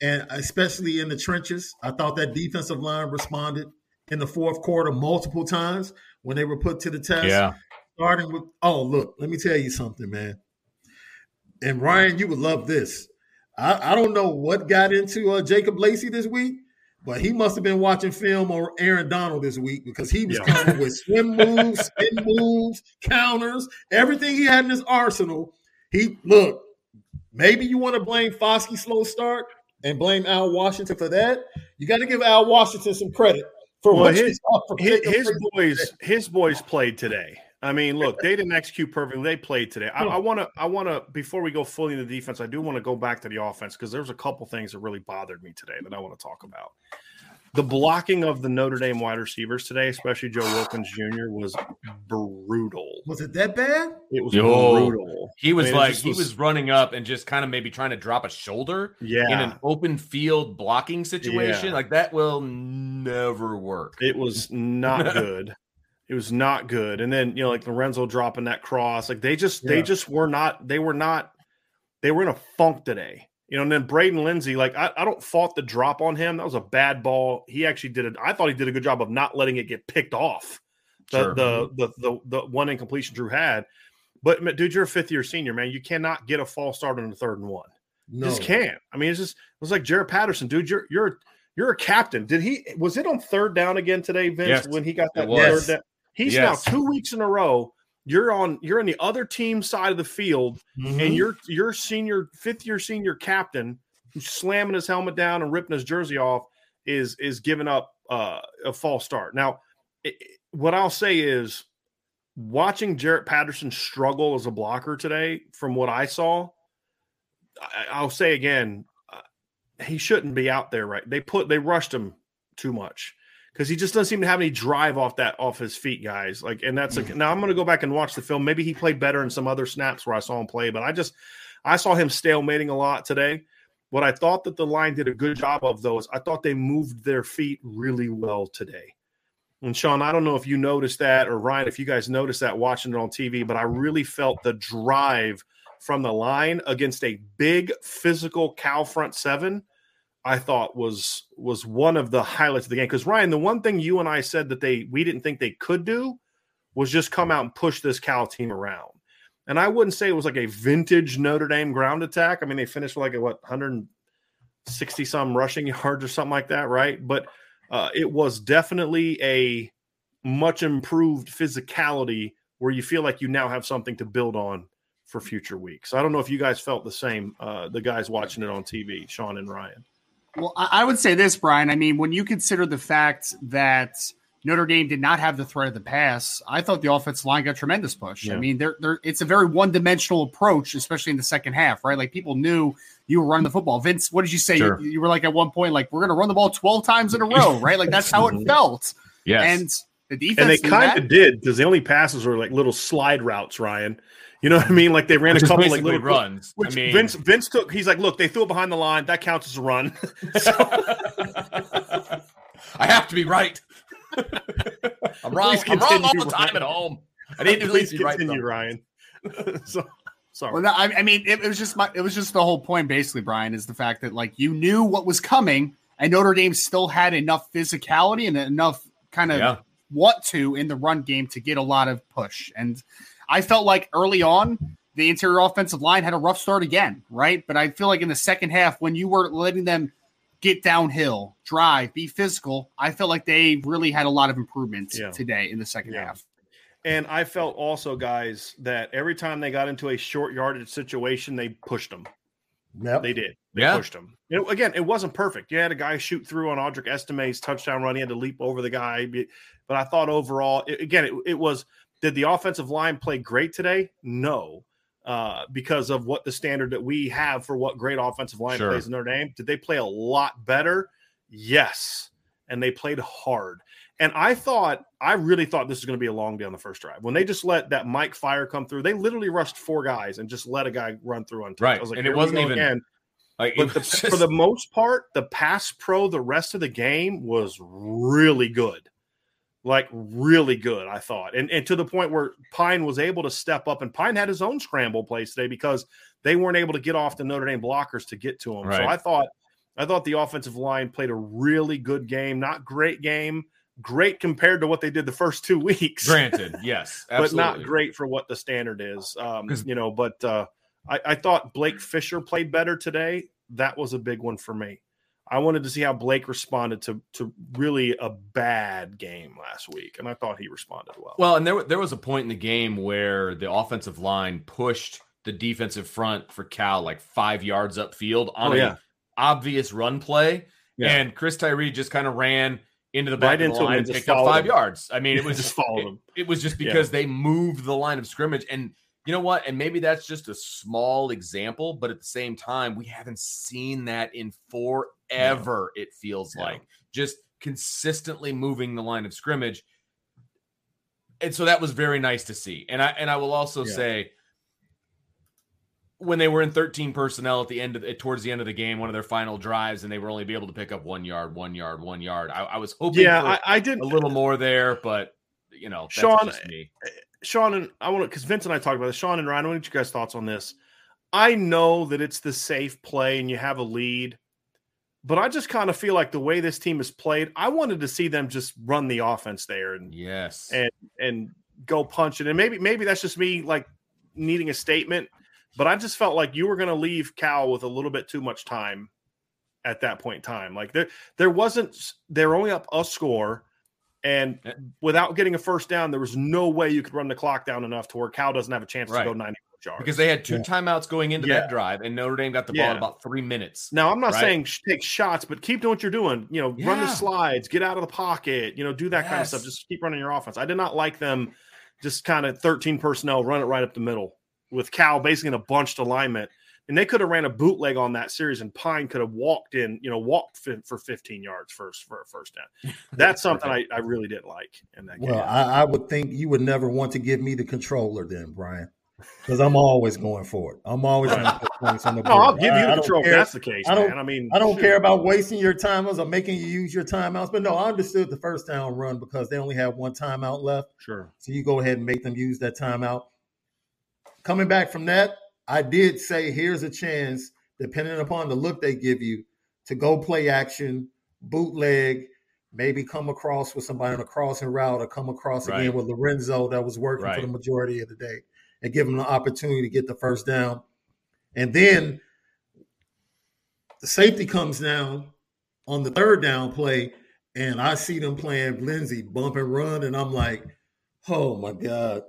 And especially in the trenches, I thought that defensive line responded in the fourth quarter multiple times when they were put to the test. Yeah. Starting with, oh, look, let me tell you something, man. And Ryan, you would love this. I, I don't know what got into uh, Jacob Lacey this week, but he must have been watching film on Aaron Donald this week because he was yeah. coming with swim moves, spin moves, counters, everything he had in his arsenal. He look, maybe you want to blame Foskey slow start and blame Al Washington for that. You got to give Al Washington some credit for well, what his, his, his boys. His boys played today. I mean, look, they didn't execute perfectly. They played today. I want to, I want to, before we go fully into defense, I do want to go back to the offense because there's a couple things that really bothered me today that I want to talk about. The blocking of the Notre Dame wide receivers today, especially Joe Wilkins Jr., was brutal. Was it that bad? It was Yo, brutal. He was I mean, like he was, was, running up and just kind of maybe trying to drop a shoulder. Yeah. in an open field blocking situation, yeah. like that will never work. It was not good. It was not good. And then, you know, like Lorenzo dropping that cross, like they just, yeah. they just were not, they were not, they were in a funk today. You know, and then Braden Lenzy, like I, I don't fault the drop on him. That was a bad ball. He actually did it. I thought he did a good job of not letting it get picked off. The, sure. the, mm-hmm. the the the one incompletion Drew had. But dude, you're a fifth year senior, man. You cannot get a false start on the third and one. No. You just can't. I mean, it's just it was like Jarrett Patterson, dude. You're you're you're a captain. Did he was it on third down again today, Vince? Yes, when he got that third down? He's yes. now two weeks in a row. You're on. You're on the other team side of the field, mm-hmm. and your your senior fifth year senior captain who's slamming his helmet down and ripping his jersey off is is giving up uh, a false start. Now, it, what I'll say is, watching Jarrett Patterson struggle as a blocker today, from what I saw, I, will say again, uh, he shouldn't be out there. Right? They put they rushed him too much because he just doesn't seem to have any drive off that off his feet, guys. Like, and that's like hmm. now I'm going to go back and watch the film. Maybe he played better in some other snaps where I saw him play, but I just I saw him stalemating a lot today. What I thought that the line did a good job of though is I thought they moved their feet really well today. And Sean, I don't know if you noticed that or Ryan, if you guys noticed that watching it on TV, but I really felt the drive from the line against a big physical Cal front seven I thought was was one of the highlights of the game. Because Ryan, the one thing you and I said that they we didn't think they could do was just come out and push this Cal team around. And I wouldn't say it was like a vintage Notre Dame ground attack. I mean, they finished with like a, what 160 some rushing yards or something like that, right? But uh, it was definitely a much improved physicality where you feel like you now have something to build on for future weeks. I don't know if you guys felt the same, uh, the guys watching it on TV, Sean and Ryan. Well, I would say this, Brian. I mean, when you consider the fact that Notre Dame did not have the threat of the pass, I thought the offensive line got tremendous push. Yeah. I mean, they're, they're, it's a very one dimensional approach, especially in the second half, right? Like people knew you were running the football. Vince, what did you say? Sure. You, you, were like at one point, like, we're going to run the ball 12 times in a row, right? Like that's how it felt. Yes. And the defense. And they kind of did because the only passes were like little slide routes, Ryan. You know what I mean? Like they ran a couple like little runs. Which I mean, Vince Vince took. He's like, look, they threw it behind the line. That counts as a run. I have to be right. I'm wrong. I'm wrong all the time Ryan. at home. I need to at least continue, right, Ryan. so sorry. Well, no, I, I mean, it, it, was just my. It was just the whole point, basically, Brian, is the fact that like you knew what was coming, and Notre Dame still had enough physicality and enough kind of. Yeah want to in the run game to get a lot of push. And I felt like early on, the interior offensive line had a rough start again, right? But I feel like in the second half, when you were letting them get downhill, drive, be physical, I felt like they really had a lot of improvements yeah. today in the second yeah. half. And I felt also, guys, that every time they got into a short yardage situation, they pushed them. Yep. They did. They yeah. pushed them. You know, again, it wasn't perfect. You had a guy shoot through on Audric Estime's touchdown run. He had to leap over the guy. But I thought overall, it, again, it, it was did the offensive line play great today? No. Uh, because of what the standard that we have for what great offensive line sure. plays in Notre Dame. Did they play a lot better? Yes. And they played hard. And I thought, I really thought this was going to be a long day on the first drive. When they just let that Mike Fire come through, they literally rushed four guys and just let a guy run through on. Right. I was like, and it wasn't even. Again. Like, but the, just... for the most part, the pass pro the rest of the game was really good like really good, I thought. And and to the point where Pyne was able to step up and Pyne had his own scramble plays today because they weren't able to get off the Notre Dame blockers to get to him. Right. So I thought I thought the offensive line played a really good game, not great game, great compared to what they did the first two weeks. Granted, yes, but not great for what the standard is. Um, you know, but uh, I, I thought Blake Fisher played better today. That was a big one for me. I wanted to see how Blake responded to to really a bad game last week, and I thought he responded well. Well, and there there was a point in the game where the offensive line pushed the defensive front for Cal like five yards upfield oh, on oh, yeah. obvious run play, yeah. and Chris Tyree just kind of ran into the back right of the line and picked up five him. yards. I mean, it was just followed it, it, was just because yeah. they moved the line of scrimmage and you know what? And maybe that's just a small example, but at the same time, we haven't seen that in forever, it feels like. Just consistently moving the line of scrimmage. And so that was very nice to see. And I and I will also yeah. say when they were in 13 personnel at the end of towards the end of the game, one of their final drives, and they were only be able to pick up one yard, one yard, one yard. I, I was hoping, yeah, I, I, did a little more there, but you know, Sean, Sean and I want to because Vince and I talked about this. Sean and Ryan, I want you guys' thoughts on this. I know that it's the safe play and you have a lead, but I just kind of feel like the way this team has played, I wanted to see them just run the offense there and yes, and and go punch it. And maybe maybe that's just me like needing a statement, but I just felt like you were going to leave Cal with a little bit too much time at that point in time. Like there there wasn't they're only up a score and eh. without getting a first down, there was no way you could run the clock down enough to where Cal doesn't have a chance right. to go 90 yards. Because they had two yeah. timeouts going into yeah. that drive, and Notre Dame got the ball yeah. in about three minutes. Now, I'm not right? saying take shots, but keep doing what you're doing. You know, run the slides, get out of the pocket, you know, do that yes. kind of stuff. Just keep running your offense. I did not like them just kind of 13 personnel, run it right up the middle with Cal basically in a bunched alignment and they could have ran a bootleg on that series, and Pyne could have walked in, you know, walked for 15 yards first for a first down. That's something I, I really didn't like in that game. Well, I, I, would think you would never want to give me the controller then, Brian, because I'm always going for it. I'm always going to put points on the board. No, I'll give you the control. That's the case, I don't, man. I mean, I don't shoot. care about wasting your timeouts or making you use your timeouts. But no, I understood the first down run because they only have one timeout left. Sure. So you go ahead and make them use that timeout. Coming back from that, I did say here's a chance, depending upon the look they give you, to go play action, bootleg, maybe come across with somebody on a crossing route or come across right. again with Lorenzo that was working right. for the majority of the day and give them the opportunity to get the first down. And then the safety comes down on the third down play, and I see them playing Lenzy bump and run, and I'm like, oh my God,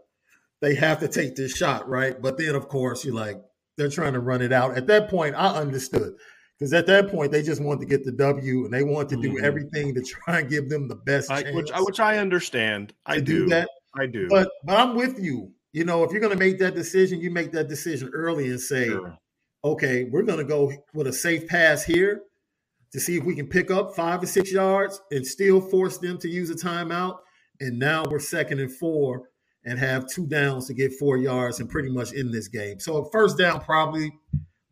they have to take this shot, right? But then, of course, you're like, they're trying to run it out. At that point, I understood because at that point they just want to get the W and they want to do mm-hmm. everything to try and give them the best I, which, which, I understand. I do. do. that. I do. But but I'm with you. You know, if you're going to make that decision, you make that decision early and say, sure. okay, we're going to go with a safe pass here to see if we can pick up five or six yards and still force them to use a timeout. And now we're second and four and have two downs to get four yards and pretty much in this game. So first down probably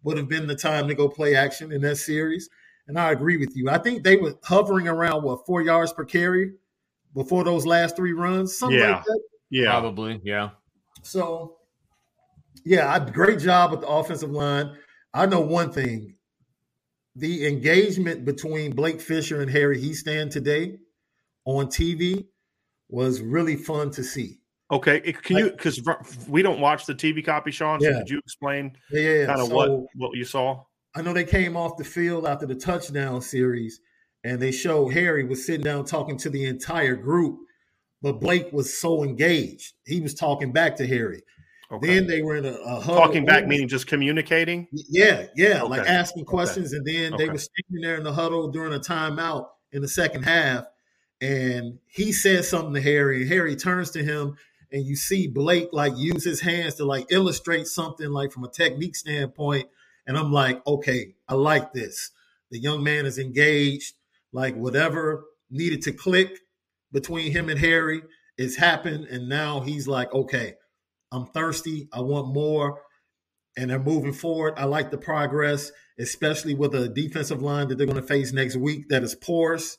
would have been the time to go play action in that series. And I agree with you. I think they were hovering around what four yards per carry before those last three runs, something yeah. like that. Yeah, probably. Yeah. So, yeah, great job with the offensive line. I know one thing: the engagement between Blake Fisher and Harry Hiestand today on TV was really fun to see. Okay, can you because we don't watch the TV copy, Sean? So yeah. could you explain yeah, yeah, yeah. kind of so, what what you saw? I know they came off the field after the touchdown series, and they showed Harry was sitting down talking to the entire group, but Blake was so engaged. He was talking back to Harry. Okay. Then they were in a, a talking back, meaning just communicating. Yeah, yeah, okay. like asking questions, okay. and then they were standing there in the huddle during a timeout in the second half, and he said something to Harry, and Harry turns to him and you see Blake like use his hands to like illustrate something like from a technique standpoint. And I'm like, okay, I like this. The young man is engaged, like whatever needed to click between him and Harry is happened. And now he's like, okay, I'm thirsty. I want more. And they're moving forward. I like the progress, especially with a defensive line that they're going to face next week that is porous.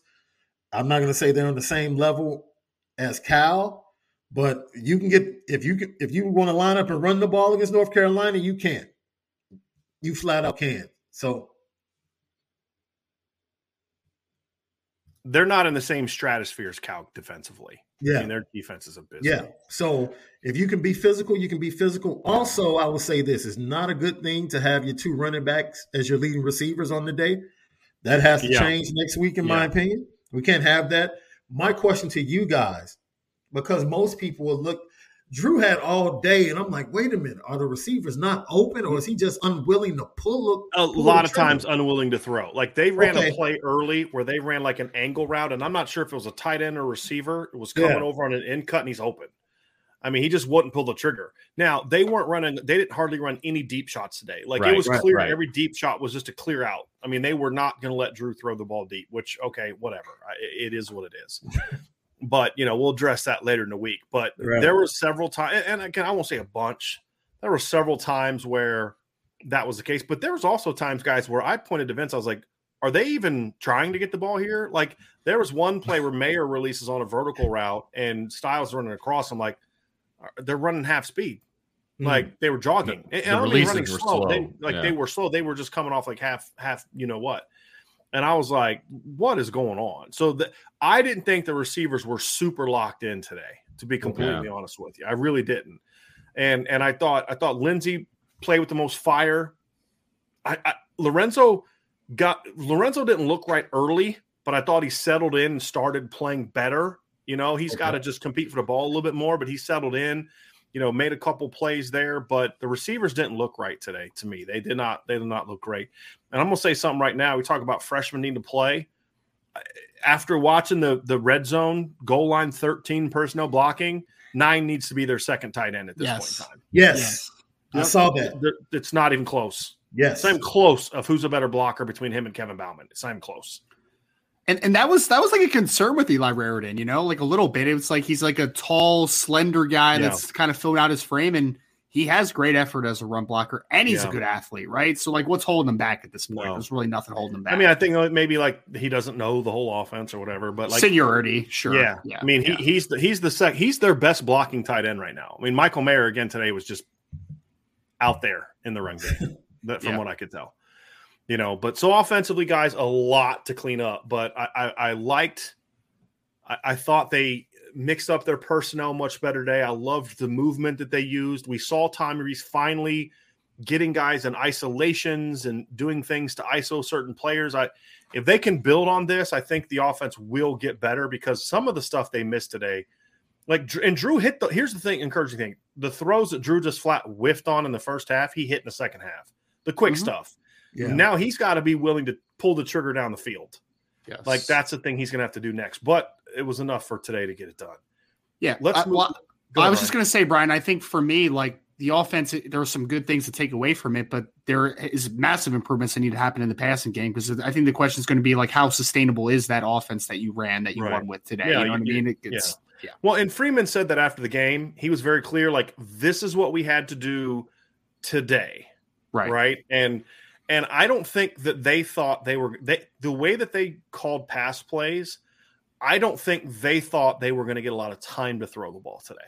I'm not going to say they're on the same level as Cal, but you can get if you can, if you want to line up and run the ball against North Carolina, you can. You flat out can. So they're not in the same stratosphere as Cal defensively. Yeah, I mean, their defense is a bit. Yeah. So if you can be physical, you can be physical. Also, I will say this: it's not a good thing to have your two running backs as your leading receivers on the day. That has to yeah. change next week, in yeah. my opinion. We can't have that. My question to you guys because most people will look. Drew had all day, and I'm like, wait a minute, are the receivers not open, or is he just unwilling to pull? A, pull lot of times, unwilling to throw. Like they ran okay. a play early where they ran like an angle route, and I'm not sure if it was a tight end or receiver. It was coming yeah. over on an end cut, and he's open. I mean, he just wouldn't pull the trigger. Now they weren't running; they didn't hardly run any deep shots today. Like right, it was right, clear right. every deep shot was just a clear out. I mean, they were not going to let Drew throw the ball deep. Which, okay, whatever. It is what it is. but you know we'll address that later in the week. But right. there were several times, and again, I won't say a bunch. There were several times where that was the case, but there was also times, guys, where I pointed to Vince. I was like, "Are they even trying to get the ball here?" Like there was one play where Mayer releases on a vertical route and Styles running across. I'm like, they're running half speed. Hmm. Like they were jogging, the, and, and running slow. slow. They, like yeah. they were slow. They were just coming off like half, half. You know what? And I was like, "What is going on?" So the, I didn't think the receivers were super locked in today. To be completely honest with you, I really didn't. And and I thought I thought Lenzy played with the most fire. I, I Lorenzo got Lorenzo didn't look right early, but I thought he settled in and started playing better. You know, he's okay. got to just compete for the ball a little bit more, but he settled in you know, made a couple plays there, but the receivers didn't look right today to me. They did not, they did not look great. And I'm gonna say something right now. We talk about freshmen need to play. After watching the the red zone goal line 13 personnel blocking, nine needs to be their second tight end at this yes. point in time. Yes. yes. I saw that. It's not even close. Yes. It's not even close of who's a better blocker between him and Kevin Bauman. It's not even close. And and that was that was like a concern with Eli Raridon, you know, like a little bit. It's like he's like a tall, slender guy yeah. that's kind of filling out his frame, and he has great effort as a run blocker, and he's yeah. a good athlete, right? So like, what's holding him back at this point? No. There's really nothing holding him back. I mean, I think maybe like he doesn't know the whole offense or whatever, but like seniority, sure. Yeah, yeah. I mean, he, he's the he's the sec he's their best blocking tight end right now. I mean, Michael Mayer again today was just out there in the run game, from what I could tell you know. But so offensively, guys, a lot to clean up. But I, I, I liked, I, I, thought they mixed up their personnel much better today. I loved the movement that they used. We saw Tommy Rees finally getting guys in isolations and doing things to ISO certain players. I, if they can build on this, I think the offense will get better because some of the stuff they missed today. Like and Drew hit the here's the thing, encouraging thing. The throws that Drew just flat whiffed on in the first half, he hit in the second half. The quick mm-hmm. stuff. Yeah. Now he's got to be willing to pull the trigger down the field. Yes. Like that's the thing he's going to have to do next. But it was enough for today to get it done. Yeah. Let's. I, well, I was just going to say, Brian. I think for me, like the offense, there are some good things to take away from it, but there is massive improvements that need to happen in the passing game because I think the question is going to be like, how sustainable is that offense that you ran that you right. won with today? Yeah, you know what I mean? It, yeah. yeah. Well, and Freeman said that after the game, he was very clear. Like this is what we had to do today. Right. Right. And and I don't think that they thought they were they the way that they called pass plays. I don't think they thought they were going to get a lot of time to throw the ball today.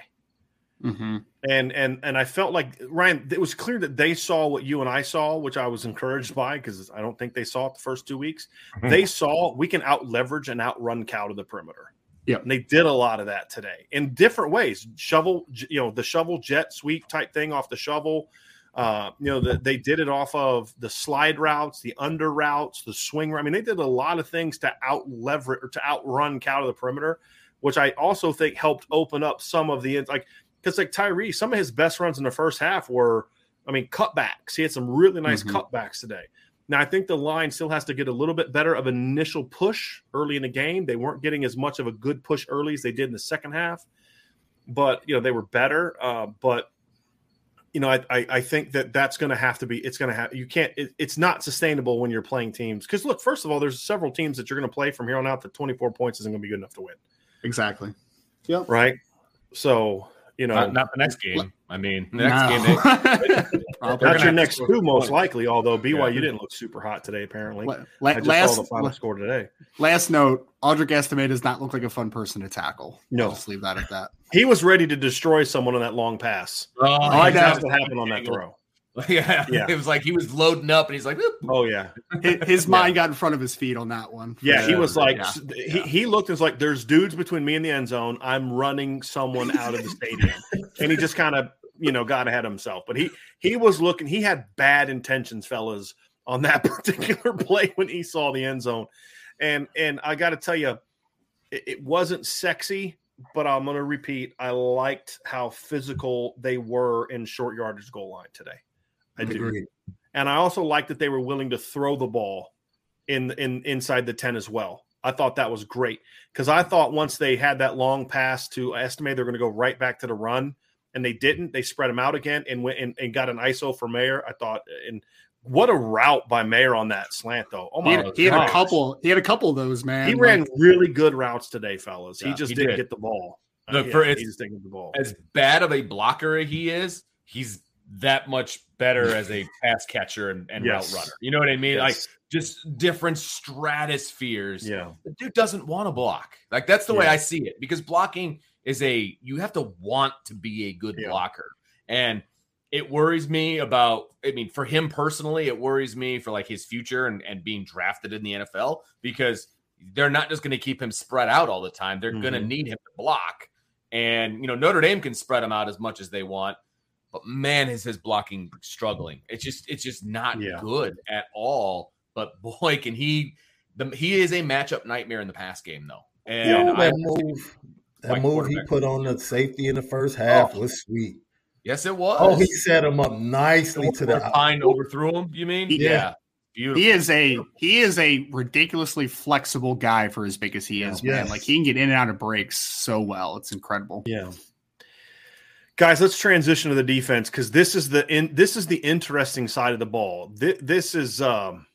Mm-hmm. And and and I felt like Ryan. It was clear that they saw what you and I saw, which I was encouraged by because I don't think they saw it the first two weeks. Mm-hmm. They saw we can out leverage and outrun Cal to the perimeter. Yeah, and they did a lot of that today in different ways. Shovel, you know, the shovel jet sweep type thing off the shovel. Uh, you know, the, they did it off of the slide routes, the under routes, the swing. I mean, they did a lot of things to out leverage or to outrun Cal to the perimeter, which I also think helped open up some of the like because like Tyree, some of his best runs in the first half were, I mean, cutbacks. He had some really nice mm-hmm. cutbacks today. Now I think the line still has to get a little bit better of initial push early in the game. They weren't getting as much of a good push early as they did in the second half, but you know they were better. Uh, but you know, I, I, I think that that's going to have to be. It's going to have. You can't. It, it's not sustainable when you're playing teams. Because look, first of all, there's several teams that you're going to play from here on out that 24 points isn't going to be good enough to win. Exactly. Yep. Right. So you know, not, not the next game. I mean, the next no. game. They, not your next two, most likely. Although BYU yeah. didn't look super hot today, apparently. La- I just last, saw the final la- score today. Last note: Audric Estime does not look like a fun person to tackle. No, I'll just leave that at that. He was ready to destroy someone on that long pass. Oh, I know what happened on that throw. Yeah, yeah, it was like he was loading up, and he's like, Oop. "Oh yeah." His, his mind yeah. got in front of his feet on that one. Yeah, he was like, yeah. he, he looked and was like, "There's dudes between me and the end zone. I'm running someone out of the stadium," and he just kind of, you know, got ahead of himself. But he he was looking. He had bad intentions, fellas, on that particular play when he saw the end zone, and and I got to tell you, it, it wasn't sexy but I'm going to repeat. I liked how physical they were in short yardage goal line today. I do. And I also like that they were willing to throw the ball in in inside the 10 as well. I thought that was great because I thought once they had that long pass to Estime they're going to go right back to the run, and they didn't. They spread him out again and went and, and got an ISO for Mayer. I thought, and what a route by Mayer on that slant though. Oh my, he had, he had a couple. He had a couple of those, man. He like, ran really good routes today, fellas. Yeah, he just he didn't did. get the ball. Look, for yeah, he just didn't get the ball. As bad of a blocker he is, he's that much better as a pass catcher and, and yes. route runner. You know what I mean? Yes. Like just different stratospheres. Yeah. The dude doesn't want to block. Like that's the yeah. way I see it because blocking is a you have to want to be a good yeah. blocker. And it worries me about I mean for him personally, it worries me for like his future and, and being drafted in the NFL because they're not just going to keep him spread out all the time. They're mm-hmm. going to need him to block. And you know, Notre Dame can spread him out as much as they want but man, is his blocking struggling. It's just it's just not yeah. good at all. But boy, can he the he is a matchup nightmare in the pass game though. And yeah, that move, that move he put on the safety in the first half oh. was sweet. Yes, it was. Oh, he set him up nicely to the Pyne overthrew him. You mean? Yeah. yeah. Beautiful. He is a he is a ridiculously flexible guy for as big as he is, yes. man. Like he can get in and out of breaks so well. It's incredible. Yeah guys let's transition to the defense because this is the in, this is the interesting side of the ball this, this is um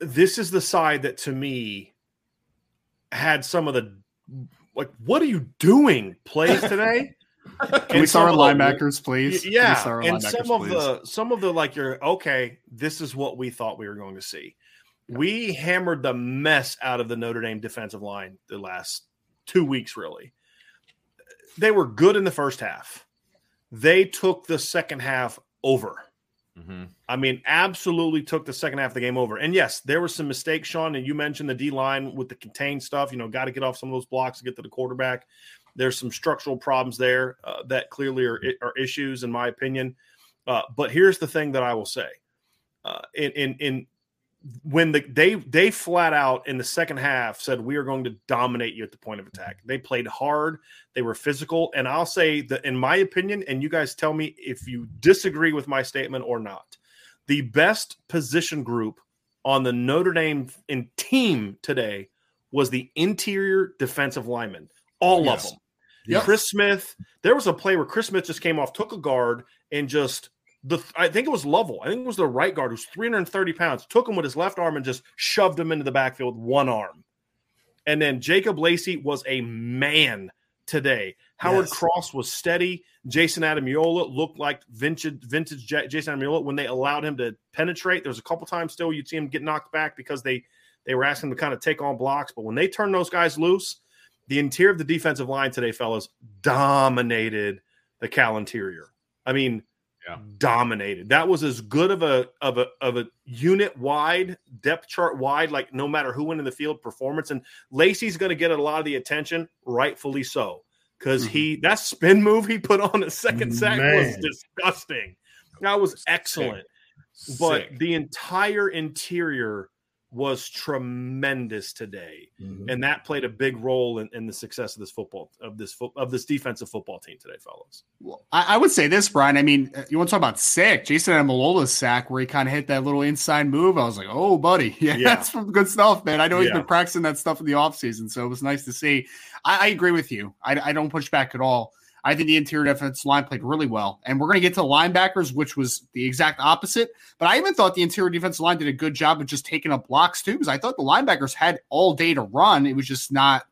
this is the side that to me had some of the like what are you doing plays today Can we start our linebackers, please? Yeah, and some of please? the some of the like you're okay. This is what we thought we were going to see. We hammered the mess out of the Notre Dame defensive line the last two weeks, really they were good in the first half. They took the second half over. Mm-hmm. I mean, absolutely took the second half of the game over. And yes, there were some mistakes, Sean. And you mentioned the D line with the contained stuff. You know, got to get off some of those blocks to get to the quarterback. There's some structural problems there uh, that clearly are, are, issues, in my opinion. Uh, but here's the thing that I will say: uh, in, in in when the they they flat out in the second half said we are going to dominate you at the point of attack. Mm-hmm. They played hard, they were physical, and I'll say that in my opinion, and you guys tell me if you disagree with my statement or not. The best position group on the Notre Dame in team today was the interior defensive lineman. all yes. of them. Yep. Chris Smith, there was a play where Chris Smith just came off, took a guard, and just the I think it was Lovell. I think it was the right guard who's 330 pounds, took him with his left arm and just shoved him into the backfield with one arm. And then Jacob Lacey was a man today. Howard yes. Cross was steady. Jayson Ademilola looked like vintage vintage Jayson Ademilola when they allowed him to penetrate. There was a couple times still you'd see him get knocked back because they they were asking him to kind of take on blocks. But when they turned those guys loose, the interior of the defensive line today, fellas, dominated the Cal interior. I mean, yeah. dominated. That was as good of a of a of a unit wide depth chart wide, like no matter who went in the field performance. And Lacey's going to get a lot of the attention, rightfully so, because mm-hmm. he that spin move he put on the second sack Man. was disgusting. That was excellent, Sick. but the entire interior was tremendous today, mm-hmm. and that played a big role in, in, the success of this football of this fo- of this defensive football team today, fellas. Well, I, I, would say this, Brian. I mean, uh, you want to talk about sick? Jayson Ademilola sack where he kind of hit that little inside move. I was like, oh, buddy, yeah, yeah. that's some good stuff, man. I know he's yeah. been practicing that stuff in the offseason, so it was nice to see. I, I agree with you. I, I don't push back at all. I think the interior defense line played really well. And we're going to get to the linebackers, which was the exact opposite. But I even thought the interior defensive line did a good job of just taking up blocks too, because I thought the linebackers had all day to run. It was just not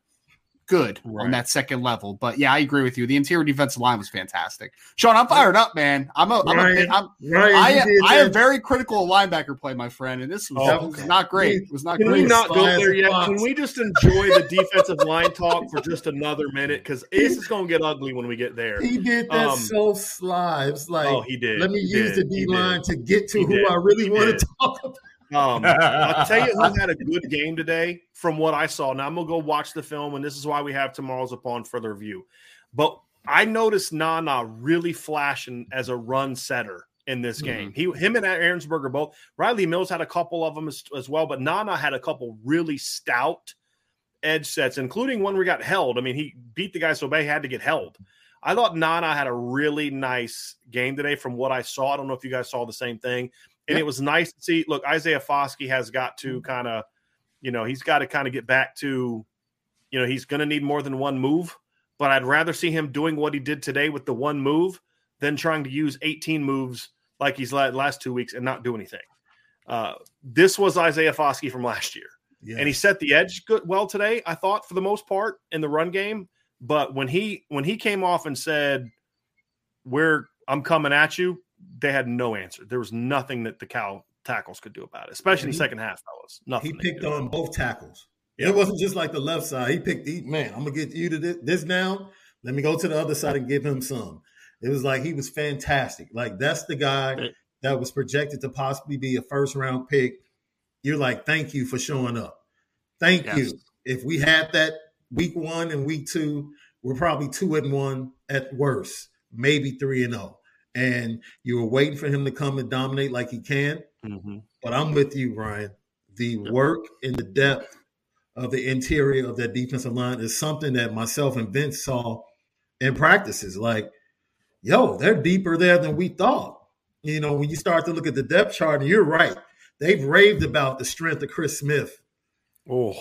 good right. on that second level. But yeah, I agree with you. The interior defensive line was fantastic. Sean, I'm fired up, man. I'm a, I'm Ryan, a I'm, Ryan, I, am, I am very critical of linebacker play, my friend, and this was, oh, was not great. It was not Can great. we not go there yet? Can we just enjoy the defensive line talk for just another minute? Because this is going to get ugly when we get there. He did that um, so sly. It's like, oh, he did. Let me he use did. the D line to get to he who did. I really want to talk about. Um, I'll tell you who had a good game today from what I saw. Now I'm gonna go watch the film, and this is why we have tomorrow's upon further review. But I noticed Nana really flashing as a run setter in this game. Mm-hmm. He, him, and Aaronsberger both. Rylie Mills had a couple of them as, as, well, but Nana had a couple really stout edge sets, including one where he got held. I mean, he beat the guy so bad he had to get held. I thought Nana had a really nice game today from what I saw. I don't know if you guys saw the same thing. And yep. it was nice to see. Look, Isaiah Foskey has got to mm-hmm. kind of, you know, he's got to kind of get back to, you know, he's going to need more than one move. But I'd rather see him doing what he did today with the one move than trying to use 18 moves like he's led last two weeks and not do anything. Uh, this was Isaiah Foskey from last year. And he set the edge good well today, I thought, for the most part in the run game. But when he when he came off and said, We're I'm coming at you, they had no answer. There was nothing that the Cal tackles could do about it, especially yeah, in the second half, fellas. Nothing. He picked on both tackles. It wasn't just like the left side. He picked, he, man, I'm gonna get you to this, this now. Let me go to the other side and give him some. It was like he was fantastic. Like that's the guy that was projected to possibly be a first round pick. You're like, thank you for showing up. Thank yes. you. If we had that week one and week two, we're probably two and one at worst, maybe three and. Oh and you were waiting for him to come and dominate like he can. Mm-hmm. But I'm with you, Ryan. The work and the depth of the interior of that defensive line is something that myself and Vince saw in practices. Like, yo, they're deeper there than we thought. You know, when you start to look at the depth chart, and you're right, they've raved about the strength of Chris Smith. Oh,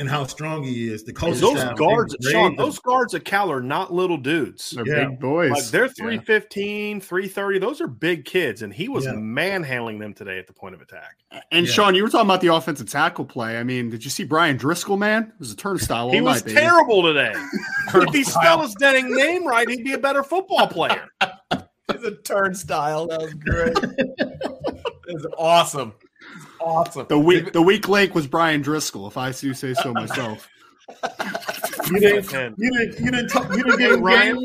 and how strong he is. The coach those guards, Sean, those guards at Cal are not little dudes. They're yeah. big boys. Like they're 315, yeah. 330. Those are big kids. And he was yeah. manhandling them today at the point of attack. And yeah. Sean, you were talking about the offensive tackle play. I mean, did you see Brian Driscoll, man? It was a turnstile. he was night, terrible today. if he spelled his dang name right, he'd be a better football player. It's a turnstile. That was great. it was awesome awesome. The weak the weak link was Brian Driscoll, if I do say so myself. you didn't, you didn't, you didn't, you didn't get Ryan.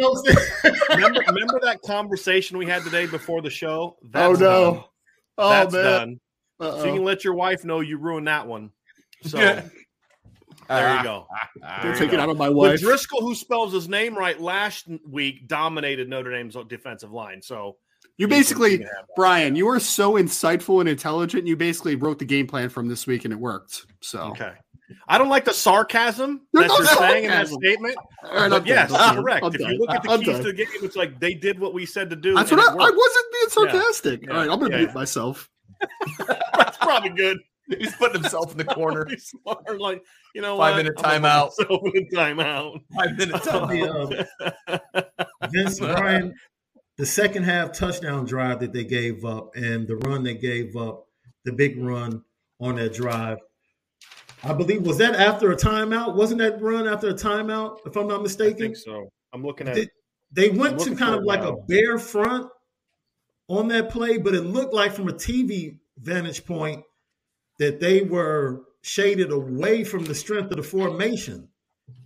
remember, remember that conversation we had today before the show? Oh, That's oh no! Done. Oh That's man! Done. So you can let your wife know you ruined that one. So there you ah. go. There take it out of my wife. But Driscoll, who spells his name right last week, dominated Notre Dame's defensive line. So you basically, Brian, you were so insightful and intelligent. You basically wrote the game plan from this week, and it worked. So okay. I don't like the sarcasm that no you're sarcasm. saying in that statement. Right, but yes, done. correct. I'm if done. you look at the I'm keys done. to the game, it's like they did what we said to do. That's what I, I, wasn't being sarcastic. Yeah. All right, I'm going to yeah, mute yeah. myself. That's probably good. He's putting himself in the corner. Smart, like you know, five what? minute timeout. Five minute timeout. Five minute timeout. Vince Brian the second half touchdown drive that they gave up and the run they gave up, the big run on that drive. I believe was that after a timeout? Wasn't that run after a timeout? If I'm not mistaken. I think so. I'm looking at. They, they went to kind of like a bare front on that play, but it looked like from a TV vantage point that they were shaded away from the strength of the formation.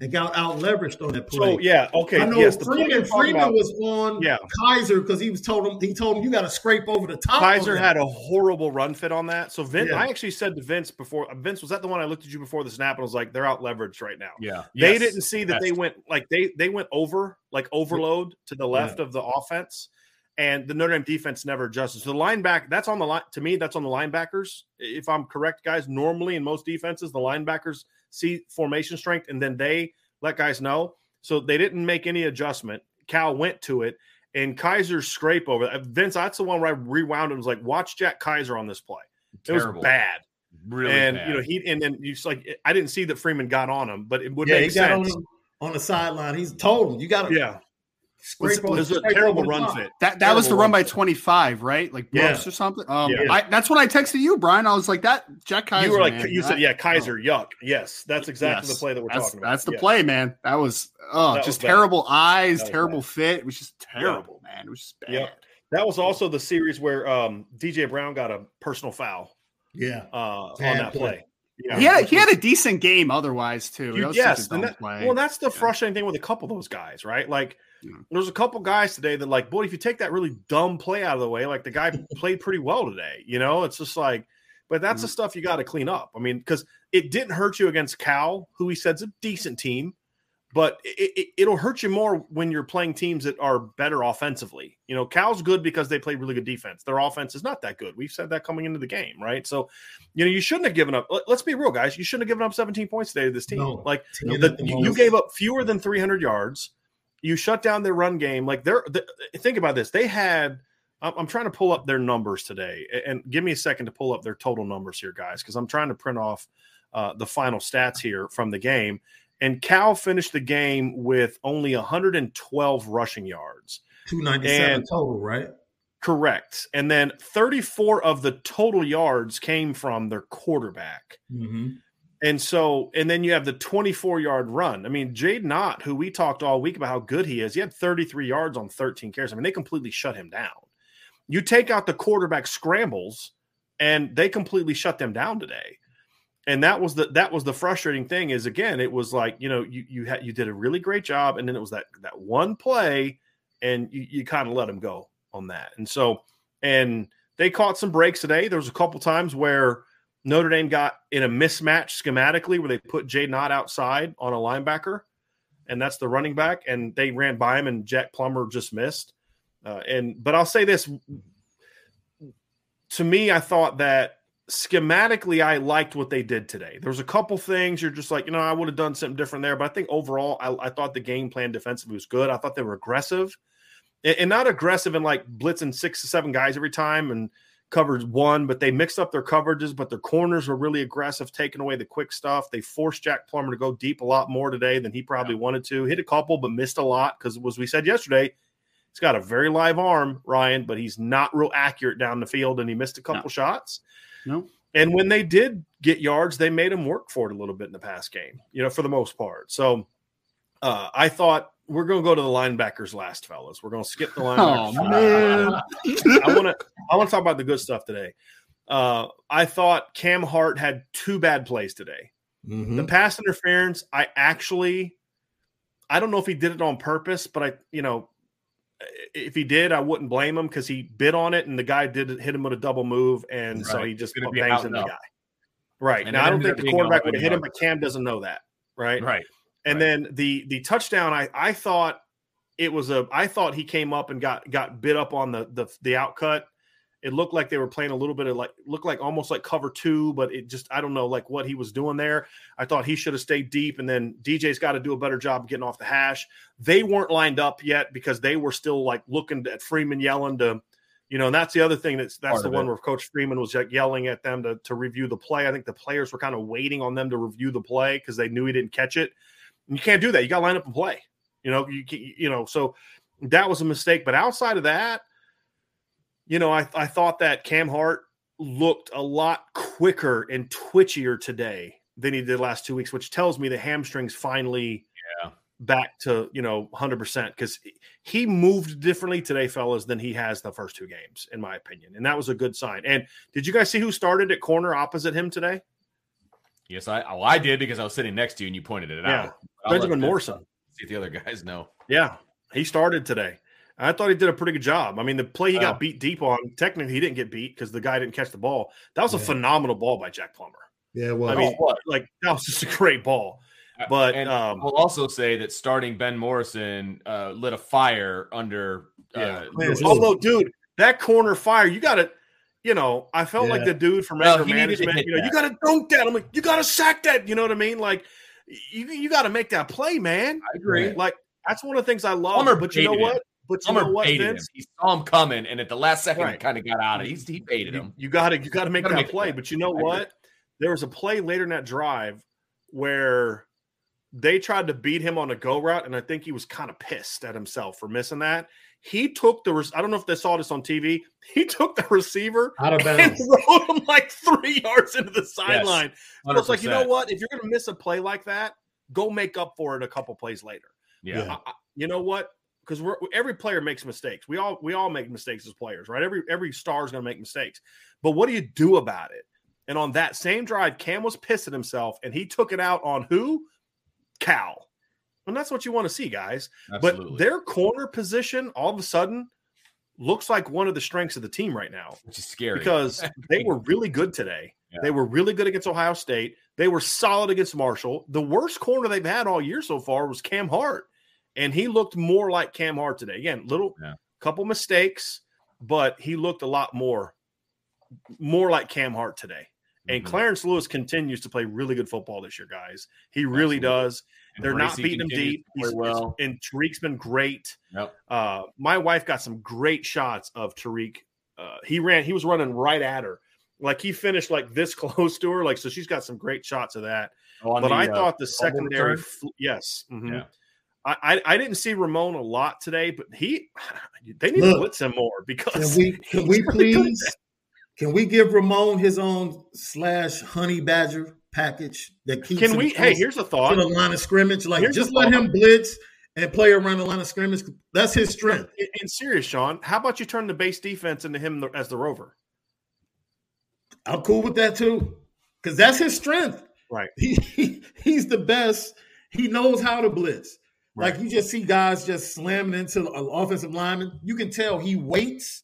And got out leveraged on that play. So yeah, okay. I know yes, Freeman, Freeman about- was on Yeah. Kiser because he was told him he told him you got to scrape over the top. Kiser had a horrible run fit on that. So Vince, Yeah. I actually said to Vince before uh, Vince was that the one I looked at you before the snap and was like, they're out leveraged right now. Yeah. They Yes. didn't see that Yes. they went like they they went over like overload to the left of the offense, and the Notre Dame defense never adjusted. So the linebacker that's on the line to me. That's on the linebackers. If I'm correct, guys. Normally in most defenses, the linebackers see formation strength and then they let guys know. So they didn't make any adjustment. Cal went to it, and Kiser's scrape over. Vince, that's the one where I rewound and was like, "Watch Jack Kiser on this play." It was bad Really and bad. you know he and then you just like I didn't see that Freeman got on him, but it would yeah, he make got on, on the sideline. He's told him you got to Yeah, it scrape over. was a terrible run fit. That that was the run by fit. 25, right? Like Yeah. Or something. Um, Yeah. I, that's when I texted you, Brian. I was like, "That Jack Kiser." you were like man, you that- said, yeah, Kiser, yuck. Yes, that's exactly Yes. the play that we're that's, talking about. That's the Yeah. play, man. That was oh, That just was terrible eyes, terrible bad. fit. It was just terrible, man. It was just bad. Yep. That was also the series where um, DJ Brown got a personal foul Yeah, uh, on that play. play. Yeah, He had he had a decent game otherwise too. You- That was yes, and that- play. well, that's the Yeah. frustrating thing with a couple of those guys, right? Like, Yeah. There's a couple guys today that, like, boy, if you take that really dumb play out of the way, like the guy played pretty well today. You know, it's just like, but that's the Mm-hmm. stuff you got to clean up. I mean, because it didn't hurt you against Cal, who he said's a decent team, but it, it, it'll hurt you more when you're playing teams that are better offensively. You know, Cal's good because they play really good defense. Their offense is not that good. We've said that coming into the game, right? So, you know, you shouldn't have given up. let- Let's be real, guys. You shouldn't have given up 17 points today to this team. No. Like, the, you, you gave up fewer than 300 yards. You shut down their run game. Like they're the, think about this. They had. I'm, trying to pull up their numbers today, and give me a second to pull up their total numbers here, guys, because I'm trying to print off uh, the final stats here from the game. And Cal finished the game with only 112 rushing yards. two ninety seven And- total, right? Correct. And then 34 of the total yards came from their quarterback. Mm-hmm. And so, and then you have the 24 yard run. I mean, Jaydn Ott, who we talked all week about how good he is, he had 33 yards on 13 carries. I mean, they completely shut him down. You take out the quarterback scrambles, and they completely shut them down today. And that was the that was the frustrating thing is again, it was like, you know, you you had you did a really great job, and then it was that that one play, and you, you kind of let him go on that. And so, and they caught some breaks today. There was a couple times where Notre Dame got in a mismatch schematically where they put Jaydn Ott outside on a linebacker, and that's the running back, and they ran by him, and Jack Plummer just missed. Uh, and but I'll say this: to me, I thought that schematically, I liked what they did today. There was a couple things you're just like, you know, I would have done something different there, but I think overall, I, I thought the game plan defensively was good. I thought they were aggressive, and, and not aggressive in like blitzing six to seven guys every time and covered one, but they mixed up their coverages, but their corners were really aggressive, taking away the quick stuff. They forced Jack Plummer to go deep a lot more today than he probably wanted to. Hit a couple, but missed a lot because, as we said yesterday, he's got a very live arm, Ryan, but he's not real accurate down the field, and he missed a couple shots. No. And when they did get yards, they made him work for it a little bit in the pass game, you know, for the most part. So uh, I thought we're going to go to the linebackers last, fellas. We're going to skip the linebackers. Oh man. I want to I want to talk about the good stuff today. Uh, I thought Cam Hart had two bad plays today. Mm-hmm. The pass interference, I actually, I don't know if he did it on purpose, but I, you know, if he did, I wouldn't blame him because he bit on it and the guy did hit him with a double move, and so he just It's gonna put be bangs in the and guy. Right And now, I don't think the being quarterback would have hit him, but Cam doesn't know that, right? Right. And Right. then the the touchdown, I I thought it was a I thought he came up and got got bit up on the the the outcut. It looked like they were playing a little bit of like looked like almost like cover two, but it just I don't know like what he was doing there. I thought he should have stayed deep, and then DJ's got to do a better job of getting off the hash. They weren't lined up yet because they were still like looking at Freeman yelling to, you know, and that's the other thing that's that's Part the one where Coach Freeman was like yelling at them to to review the play. I think the players were kind of waiting on them to review the play because they knew he didn't catch it. And you can't do that. You got to line up and play. You know, you you know, so that was a mistake. But outside of that, you know, I I thought that Cam Hart looked a lot quicker and twitchier today than he did last two weeks, which tells me the hamstrings finally Yeah. back to you know 100 percent because he moved differently today, fellas, than he has the first two games, in my opinion, and that was a good sign. And did you guys see who started at corner opposite him today? Yes, I well, I did because I was sitting next to you and you pointed it Yeah. out. I'll Benjamin Morrison. See if the other guys know. Yeah, he started today. I thought he did a pretty good job. I mean, the play he Oh. got beat deep on, technically he didn't get beat because the guy didn't catch the ball. That was a phenomenal ball by Jack Plummer. Yeah, well, I mean, what? like that was just a great ball. But and um, we'll also say that starting Ben Morrison uh, lit a fire under. yeah. Uh, Clarence although, dude, that corner fire, you got to, you know, I felt like the dude from Well, anger he needed to management. You know, you got to dunk that. I'm like, you got to sack that. You know what I mean? Like, you you got to make that play, man. I agree. Like that's one of the things I love. Plummer but you know baited him. what? But you Summer know what, baited him. Vince? He saw him coming, and at the last second, he kind of got out of it. He's, he baited him. you got to you got to make Gotta that make play. play. But you know I agree. what? There was a play later in that drive where they tried to beat him on a go route, and I think he was kind of pissed at himself for missing that. He took the. re- I don't know if they saw this on TV. He took the receiver out of and bounds. rode him like three yards into the sideline. So it's like you know what? If you're going to miss a play like that, go make up for it a couple plays later. Yeah. I- you know what? Because we're every player makes mistakes. We all we all make mistakes as players, right? Every every star is going to make mistakes. But what do you do about it? And on that same drive, Cam was pissing himself, and he took it out on who? Cal. And that's what you want to see, guys. Absolutely. But their corner position all of a sudden looks like one of the strengths of the team right now which is scary because they were really good today. Yeah. They were really good against Ohio State. They were solid against Marshall. The worst corner they've had all year so far was Cam Hart, and he looked more like Cam Hart today. Again, little Yeah. couple mistakes, but he looked a lot more more like Cam Hart today. And Mhm. Clarence Lewis continues to play really good football this year, guys. He really Absolutely. does. And They're not beating him deep. to play He's, well. and Tariq's been great. Yep. Uh, my wife got some great shots of Tariq. Uh, he ran, he was running right at her. Like he finished like this close to her. Like, so she's got some great shots of that. On but the, I uh, thought the secondary, fl- yes. mhm. Yeah. I, I, I didn't see Ramon a lot today, but he, they need Look, to blitz him more because Can we can we really please can we give Ramon his own slash honey badger package that keeps Can we? Hey, here's a to thought. the line of scrimmage? Like Here's just let him blitz and play around the line of scrimmage. That's his strength. In, in serious, Sean, how about you turn the base defense into him as the rover? I'm cool with that too. Because that's his strength. Right. He, he he's the best. He knows how to blitz. Like you just see guys just slamming into an offensive lineman. You can tell he waits.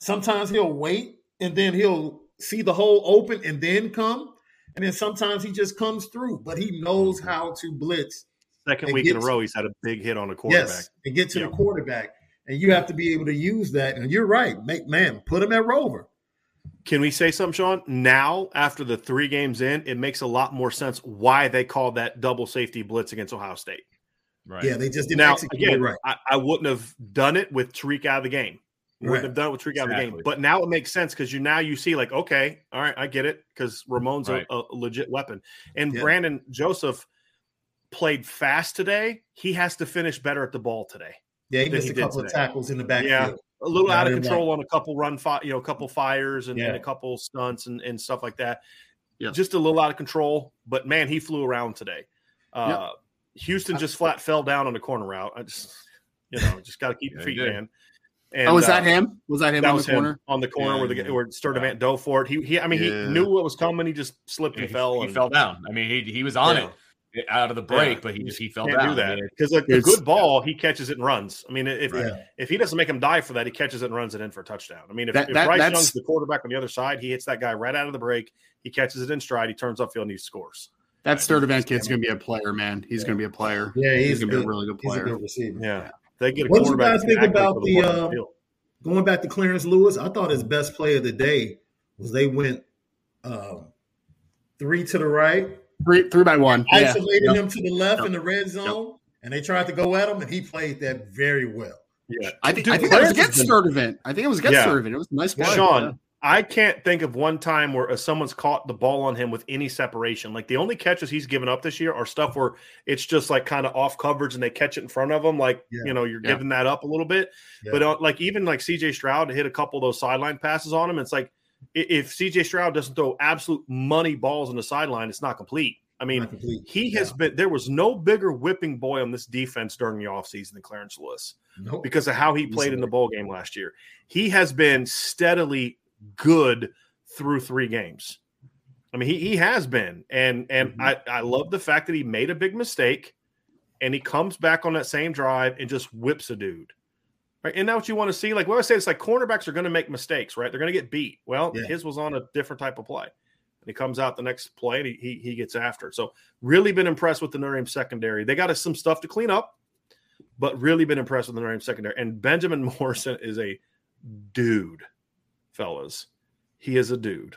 Sometimes he'll wait and then he'll see the hole open and then come. And then sometimes he just comes through, but he knows mm-hmm. how to blitz. Second And week in a row, he's had a big hit on a quarterback. Yes, and get to Yeah. the quarterback. And you have to be able to use that. And you're right. Make man, put him at rover. Can we say something, Sean? Now, after the three games in, it makes a lot more sense why they called that double safety blitz against Ohio State. Right. Yeah, they just didn't Now, execute again, it right. I, I wouldn't have done it with Tariq out of the game. Wouldn't Right. have done it with Tariq out of the game. But now it makes sense because you now you see like, okay, all right, I get it because Ramon's Right. a, a legit weapon. And Yeah. Brandon Joseph played fast today. He has to finish better at the ball today. Yeah, he missed he a couple of tackles in the backfield. Yeah. A little Not out of control on a couple run, fi- you know, a couple fires and, and a couple stunts and, and stuff like that. Yeah. Just a little out of control. But man, he flew around today. Uh, Houston just flat fell down on the corner route. I just, you know, just got to keep your feet, man. And, oh, was uh, that him? Was that him that on was the him corner? on the corner Yeah, where the yeah. where Sturdivant dove for it. He, he I mean, Yeah. he knew what was coming. He just slipped Yeah, and he, fell. he and, fell down. I mean, he he was on Yeah. it out of the break, Yeah. but he just he fell Can't down. do I that mean, because a, a good ball, he catches it and runs. I mean, if Right. if he doesn't make him die for that, he catches it and runs it in for a touchdown. I mean, if, That- if that- Bryce that's- Young's the quarterback on the other side, he hits that guy right out of the break. He catches it in stride. He turns upfield and he scores. That Sturdivant kid's going to be a player, man. He's going to be a player. Yeah, he's, he's going to be a really good He's a player. good receiver. Yeah, they get a What you guys think about put the, uh. Going back to Clarence Lewis, I thought his best play of the day was they went um, three to the right, Three, three by one. Yeah. isolated Yep. him to the left Yep. in the red zone, and they tried to go at him, and he played that very well. Yeah, I think, Dude, I think that was Clarence has against been- Sturdivant. I think it was against Yeah. Sturdivant. It was a nice play. Sean, I can't think of one time where uh, someone's caught the ball on him with any separation. Like the only catches he's given up this year are stuff where it's just like kind of off coverage and they catch it in front of him. Like Yeah. you know, you're Yeah. giving that up a little bit. Yeah. But uh, like even like CJ Stroud hit a couple of those sideline passes on him, it's like if CJ Stroud doesn't throw absolute money balls on the sideline, it's not complete. I mean, complete. he has Yeah. been there was no bigger whipping boy on this defense during the offseason than Clarence Lewis Nope. because of how he played in the bowl game last year. He has been steadily good through three games. I mean, he he has been, and and Mhm. I I love the fact that he made a big mistake, and he comes back on that same drive and just whips a dude. Right, and now what you want to see, like what I say, it's like cornerbacks are going to make mistakes, right? They're going to get beat. Well, Yeah. his was on a different type of play, and he comes out the next play and he he, he gets after. it. So really been impressed with the Notre Dame secondary. They got us some stuff to clean up, but really been impressed with the Notre Dame secondary. And Benjamin Morrison is a dude, fellas. He is a dude.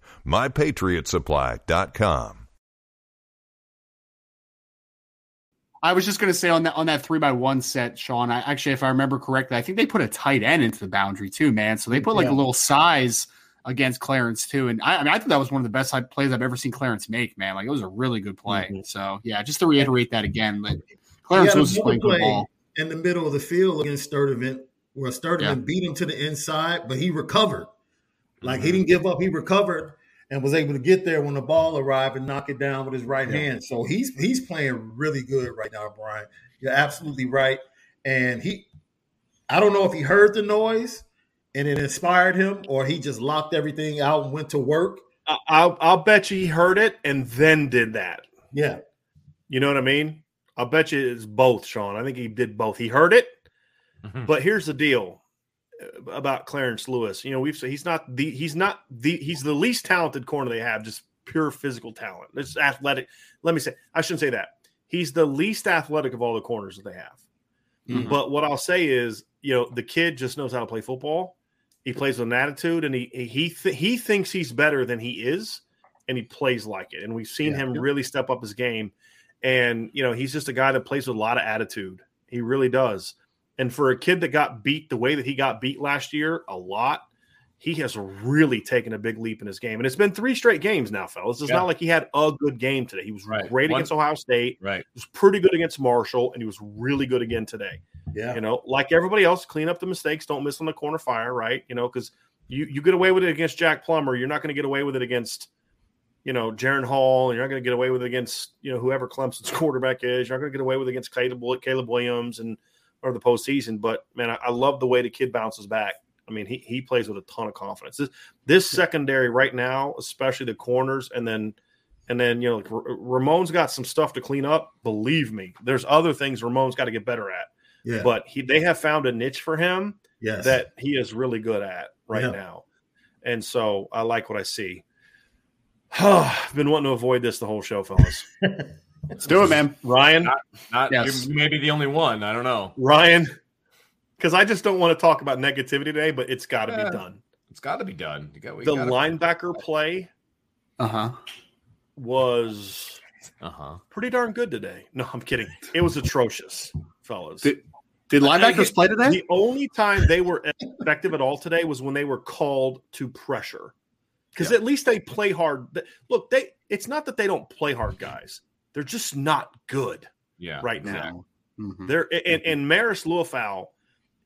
MyPatriotSupply.com. I was just going to say on that on that three by one set, Sean. I actually, if I remember correctly, I think they put a tight end into the boundary too, man. So they put like Yeah. a little size against Clarence too, and I, I mean, I thought that was one of the best plays I've ever seen Clarence make, man. Like it was a really good play. Mhm. So yeah, just to reiterate that again, but Clarence was another playing good ball. in the middle of the field against Sturdivant, where Sturdivant Yeah. beat him to the inside, but he recovered. Like Mm-hmm. he didn't give up, he recovered and was able to get there when the ball arrived and knock it down with his right hand. So he's he's playing really good right now, Brian. You're absolutely right. And he I don't know if he heard the noise and it inspired him or he just locked everything out and went to work. I- I'll I'll bet you he heard it and then did that. Yeah. You know what I mean? I'll bet you it's both, Sean. I think he did both. He heard it, Mhm. but here's the deal about Clarence Lewis. You know, we've said he's not the he's not the he's the least talented corner they have, just pure physical talent. It's athletic. Let me say, I shouldn't say that. He's the least athletic of all the corners that they have. Mhm. But what I'll say is, you know, the kid just knows how to play football. He plays with an attitude, and he he th- he thinks he's better than he is, and he plays like it. And we've seen Yeah. him really step up his game. And you know, he's just a guy that plays with a lot of attitude. He really does. And for a kid that got beat the way that he got beat last year, a lot, he has really taken a big leap in his game. And it's been three straight games now, fellas. It's Yeah. not like he had a good game today. He was Right. great One- against Ohio State. Right. He was pretty good against Marshall, and he was really good again today. Yeah. You know, like everybody else, clean up the mistakes. Don't miss on the corner fire, right? You know, because you you get away with it against Jack Plummer, you're not going to get away with it against, you know, Jaren Hall, and you're not going to get away with it against you know whoever Clemson's quarterback is. You're not going to get away with it against Caleb, Caleb Williams and or the postseason. But man, I, I love the way the kid bounces back. I mean, he he plays with a ton of confidence. This this secondary right now, especially the corners, and then and then you know, like, R- Ramon's got some stuff to clean up. Believe me, there's other things Ramon's got to get better at Yeah. but he they have found a niche for him yes. that he is really good at right Yeah. now. And so I like what I see. I've been wanting to avoid this the whole show, fellas. Let's do it, man. Ryan, Not Yes. you're maybe the only one. I don't know. Ryan, because I just don't want to talk about negativity today, but it's got to Yeah. be done. It's got to be done. You got The gotta- linebacker play Uh huh. was Uh-huh. pretty darn good today. No, I'm kidding. It was atrocious, fellas. Did- Did linebackers play today? The only time they were effective at all today was when they were called to pressure. Because at least they play hard. Look, they it's not that they don't play hard, guys. They're just not good Yeah. right now. Mhm. They're and, and Maris Liufau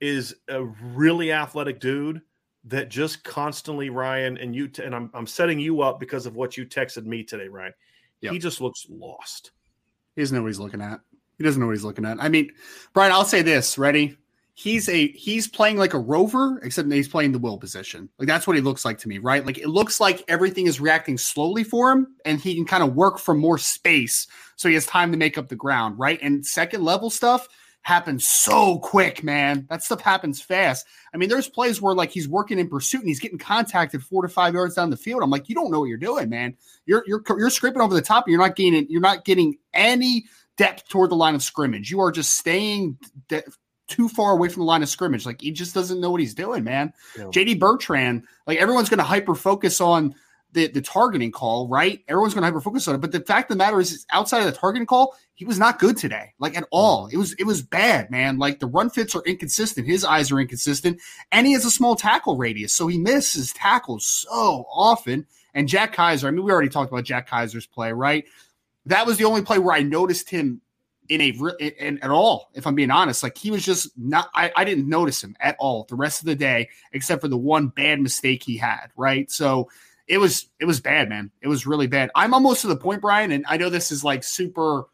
is a really athletic dude, that just constantly Ryan and you t- and I'm I'm setting you up because of what you texted me today, Ryan. Yep. He just looks lost. He doesn't know what he's looking at. He doesn't know what he's looking at. I mean, Brian, I'll say this. Ready? He's a he's playing like a rover, except he's playing the will position. Like that's what he looks like to me, right? Like it looks like everything is reacting slowly for him, and he can kind of work from more space, so he has time to make up the ground, right? And second level stuff happens so quick, man. That stuff happens fast. I mean, there's plays where like he's working in pursuit and he's getting contacted four to five yards down the field. I'm like, you don't know what you're doing, man. You're you're you're scraping over the top, and you're not gaining. You're not getting any depth toward the line of scrimmage. You are just staying de- too far away from the line of scrimmage. Like he just doesn't know what he's doing, man. JD Bertrand, like everyone's going to hyper focus on the, the targeting call, right? Everyone's going to hyper focus on it. But the fact of the matter is, is, outside of the targeting call, he was not good today, like at all. Mm-hmm. It was it was bad, man. Like the run fits are inconsistent. His eyes are inconsistent, and he has a small tackle radius, so he misses tackles so often. And Jack Kiser, I mean, we already talked about Jack Kiser's play, right? That was the only play where I noticed him in a in, at all. If I'm being honest, like he was just not. I, I didn't notice him at all the rest of the day, except for the one bad mistake he had. Right, so it was it was bad, man. It was really bad. I'm almost to the point, Brian, and I know this is like super.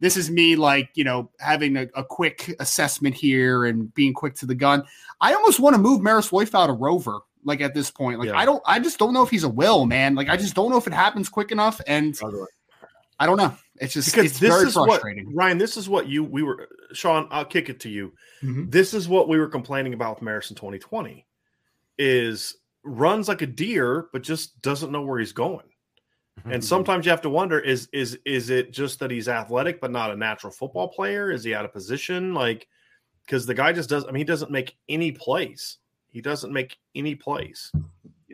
This is me, like you know, having a, a quick assessment here and being quick to the gun. I almost want to move Maris Liufau to Rover. Like at this point, like Yeah. I don't, I just don't know if he's a will, man. Like I just don't know if it happens quick enough, and I don't know. It's just Because it's this very is what. Ryan. This is what you we were Sean. I'll kick it to you. Mhm. This is what we were complaining about with Maris in 2020. Is runs like a deer, but just doesn't know where he's going. And sometimes you have to wonder: is is is it just that he's athletic but not a natural football player? Is he out of position? Like, because the guy just does. I mean, he doesn't make any plays. He doesn't make any plays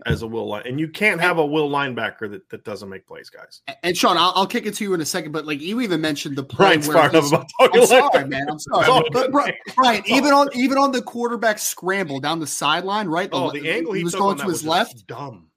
as a will line, and you can't have a will linebacker that, that doesn't make plays, guys. And Sean, I'll, I'll kick it to you in a second, but like you even mentioned the play Brian's where fired he's- about talking I'm sorry, linebacker. man. I'm sorry, but Brian, even on even on the quarterback scramble down the sideline, right? Oh, the angle he, was took going to his was left. dumb.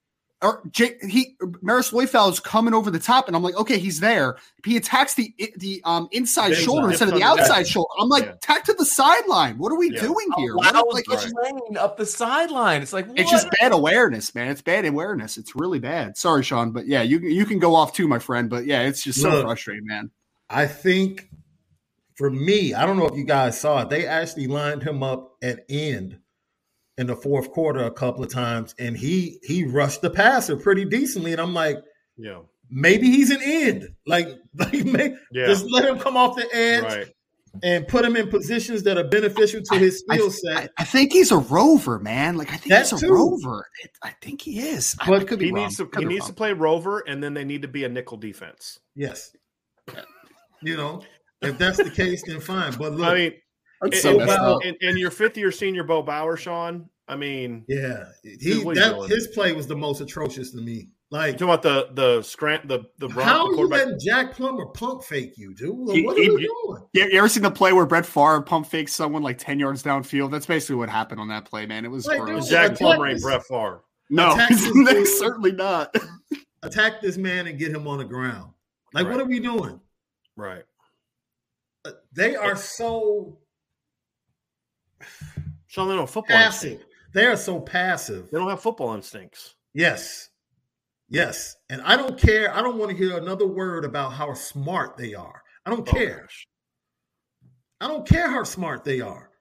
Or J- he Maris Liufau is coming over the top, and I'm like, okay, he's there. He attacks the the um inside Yeah, shoulder instead of the dips on the outside back. shoulder. I'm like, Yeah. tack to the sideline. What are we Yeah. doing here? Allows What- like, the it's, just, up the sideline. It's like it's just bad awareness, man. It's bad awareness. It's really bad. Sorry, Sean, but yeah, you you can go off too, my friend. But yeah, it's just so Look. frustrating, man. I think for me, I don't know if you guys saw it. They actually lined him up at end in the fourth quarter a couple of times, and he he rushed the passer pretty decently. And I'm like, Yeah, maybe he's an end. Like, like may, yeah, just let him come off the edge right. and put him in positions that are beneficial to his skill set. I, I think he's a rover, man. Like I think That he's a too. rover. It- I think he is. But I could be He wrong. needs to Could he needs wrong. to play rover, and then they need to be a nickel defense. yes, you know, if that's the case, then fine. But look, I mean, That's and, so and, messed and- and your fifth year senior Bo Bauer, Sean. I mean, yeah, he Dude, what are you that his play was the most atrocious to me. Like you talking about the the scram the the run How the are you letting Jack Plummer pump fake you, dude? Like, He- what are he- we doing? You, you ever seen the play where Brett Favre pump fakes someone like ten yards downfield? That's basically what happened on that play, man. It was Like, gross. dude, Jack Like, Plummer what ain't Brett Favre. no, Attack he's this certainly not. Attack this man and get him on the ground. Like, Right. what are we doing? Right. Uh, They are so Sean, they don't have football passive. instinct. They are so passive. They don't have football instincts. Yes. Yes. And I don't care. I don't want to hear another word about how smart they are. I don't Oh, care. gosh. I don't care how smart they are.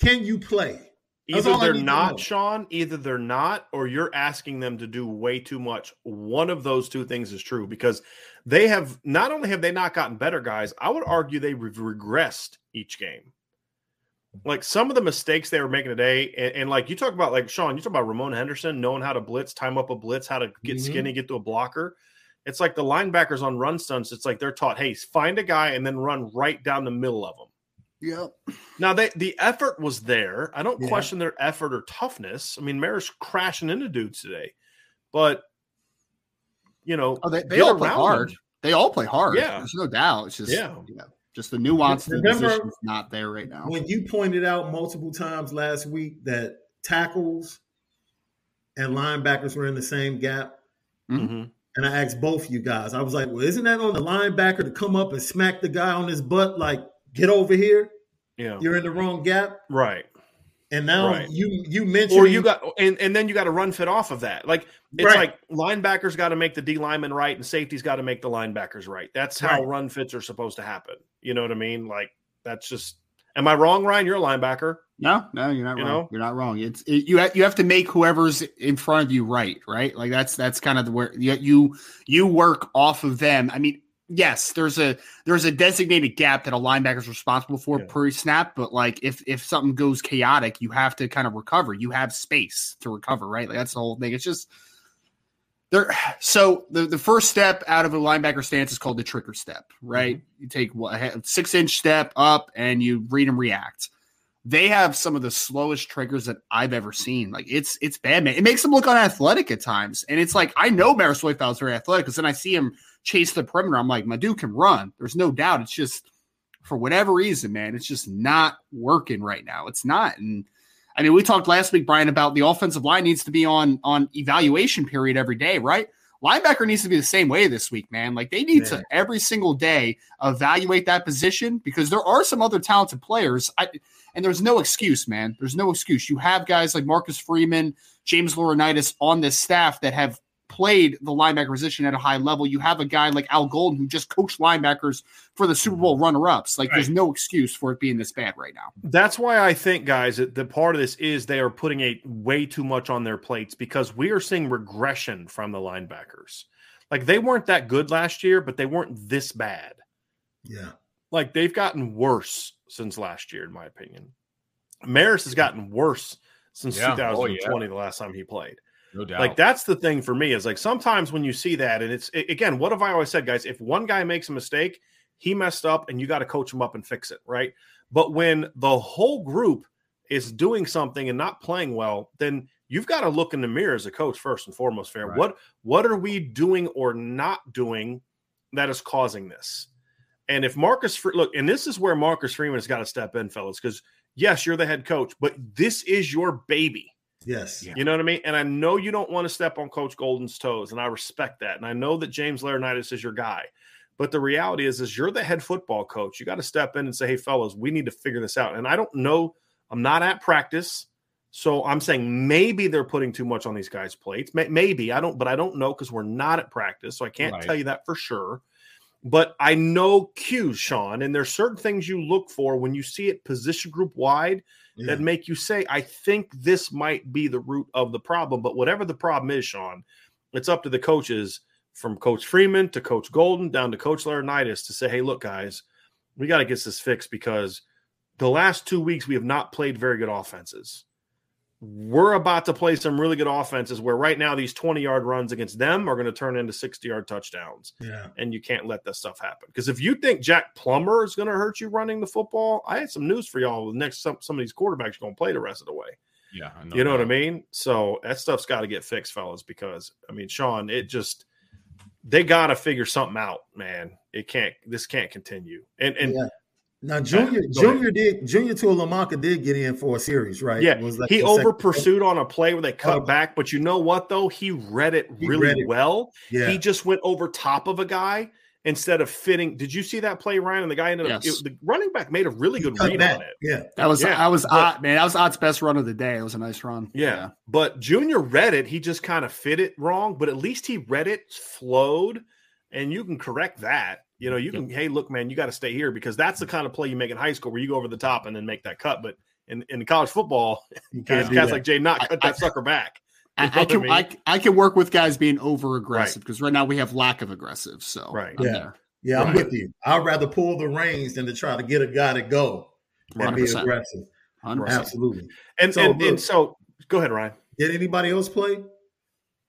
Can you play? That's Either they're not. Sean, either they're not, or you're asking them to do way too much. One of those two things is true because they have not only have they not gotten better, guys, I would argue they regressed each game. Like some of the mistakes they were making today, and, and like you talk about, like Sean, you talk about Ramon Henderson knowing how to blitz, time up a blitz, how to get Mhm. skinny, get to a blocker. It's like the linebackers on run stunts. It's like they're taught, hey, find a guy and then run right down the middle of them. Yep. Now they the effort was there. I don't Yeah. question their effort or toughness. I mean, Maris crashing into dudes today, but you know, Oh, they, they all play hard. them. They all play hard. Yeah. There's no doubt. It's just Yeah. Just the nuance of the position is not there right now. When you pointed out multiple times last week that tackles and linebackers were in the same gap, Mhm. and I asked both you guys, I was like, well, isn't that on the linebacker to come up and smack the guy on his butt, like, get over here? Yeah, You're in the wrong gap. right. And now Right. you you mentioned or you got and, and then you got to run fit off of that. Like it's Right. like linebackers got to make the D lineman right and safety's got to make the linebackers right. That's how Right. run fits are supposed to happen. You know what I mean? Like that's just am I wrong, Ryan? You're a linebacker. No, no, you're not You wrong. know? You're not wrong. It's it, you. have- You have to make whoever's in front of you right, right? Like that's that's kind of the where you you, you work off of them. I mean, yes, there's a there's a designated gap that a linebacker is responsible for Yeah. per snap, but like if if something goes chaotic, you have to kind of recover. You have space to recover, right? Like that's the whole thing. It's just there. So the the first step out of a linebacker stance is called the trigger step, right? Mm-hmm. You take what, a six inch step up and you read and react they have some of the slowest triggers that I've ever seen. Like it's it's bad, man. It makes them look unathletic at times. And it's like I know Maris is very athletic because then I see him chase the perimeter. I'm like, my dude can run. There's no doubt. It's just for whatever reason, man, it's just not working right now. It's not. And I mean, we talked last week, Brian, about the offensive line needs to be on on evaluation period every day, right? Linebacker needs to be the same way this week, man. Like they need Yeah. to every single day evaluate that position because there are some other talented players. I and there's no excuse, man. There's no excuse. You have guys like Marcus Freeman, James Laurinaitis on this staff that have played the linebacker position at a high level. You have a guy like Al Golden who just coached linebackers for the Super Bowl mm-hmm. runner-ups. Like there's no excuse for it being this bad right now. That's why I think, guys, that the part of this is they are putting a way too much on their plates because we are seeing regression from the linebackers. Like they weren't that good last year, but they weren't this bad. yeah. Like they've gotten worse since last year, in my opinion. Maris has gotten worse since Yeah. Oh, 2020, the last time he played. No doubt. Like that's the thing for me is like sometimes when you see that, and it's again, what have I always said, guys? If one guy makes a mistake, he messed up, and you got to coach him up and fix it, right? But when the whole group is doing something and not playing well, then you've got to look in the mirror as a coach first and foremost. Fair. Right. What what are we doing or not doing that is causing this? And if Marcus look, and this is where Marcus Freeman has got to step in, fellas, because yes, you're the head coach, but this is your baby. Yes. Yeah. You know what I mean? And I know you don't want to step on Coach Golden's toes, and I respect that. And I know that James Laurinaitis is your guy. But the reality is, is you're the head football coach. You got to step in and say, "Hey, fellas, we need to figure this out." And I don't know. I'm not at practice, so I'm saying maybe they're putting too much on these guys' plates. Maybe I don't, but I don't know because we're not at practice, so I can't Right. tell you that for sure. But I know cues, Sean, and there's certain things you look for when you see it position group wide Yeah. that make you say, I think this might be the root of the problem. But whatever the problem is, Sean, it's up to the coaches from Coach Freeman to Coach Golden down to Coach Laurinaitis to say, hey, look, guys, we got to get this fixed because the last two weeks we have not played very good offenses. We're about to play some really good offenses where right now these 20 yard runs against them are going to turn into 60 yard touchdowns yeah. and you can't let that stuff happen. Because if you think Jack Plummer is going to hurt you running the football, I had some news for y'all. The next some, some of these quarterbacks are going to play the rest of the way. yeah, I you know what I mean? So that stuff's got to get fixed, fellas. Because I mean, Sean, it just they got to figure something out, man. It can't. This can't continue. And and Yeah. Now Junior go Junior did Junior Tuihalamaka did get in for a series, right? Yeah, was like he over pursued on a play where they cut Oh. back, but you know what though? He read it He really read it. well. Yeah. He just went over top of a guy instead of fitting. Did you see that play, Ryan? And the guy ended up it- the running back made a really good read back. on it. Yeah. That was Yeah, that was but- Ott, man. That was Ott's best run of the day. It was a nice run. Yeah. But Junior read it. He just kind of fit it wrong, but at least he read it, flowed, and you can correct that. You know, you can, hey, look, man, you got to stay here because that's the mm. kind of play you make in high school where you go over the top and then make that cut. But in, in college football, guys, guys like Jay not cut I- that sucker back. I, I can? I, I can work with guys being over aggressive because right now we have lack of aggressive. So Right. I'm Yeah. there. Yeah, I'm with you. I'd rather pull the reins than to try to get a guy to go and be 100%. aggressive. 100%. Absolutely. And So, and, look- and so go ahead, Ryan. Did anybody else play?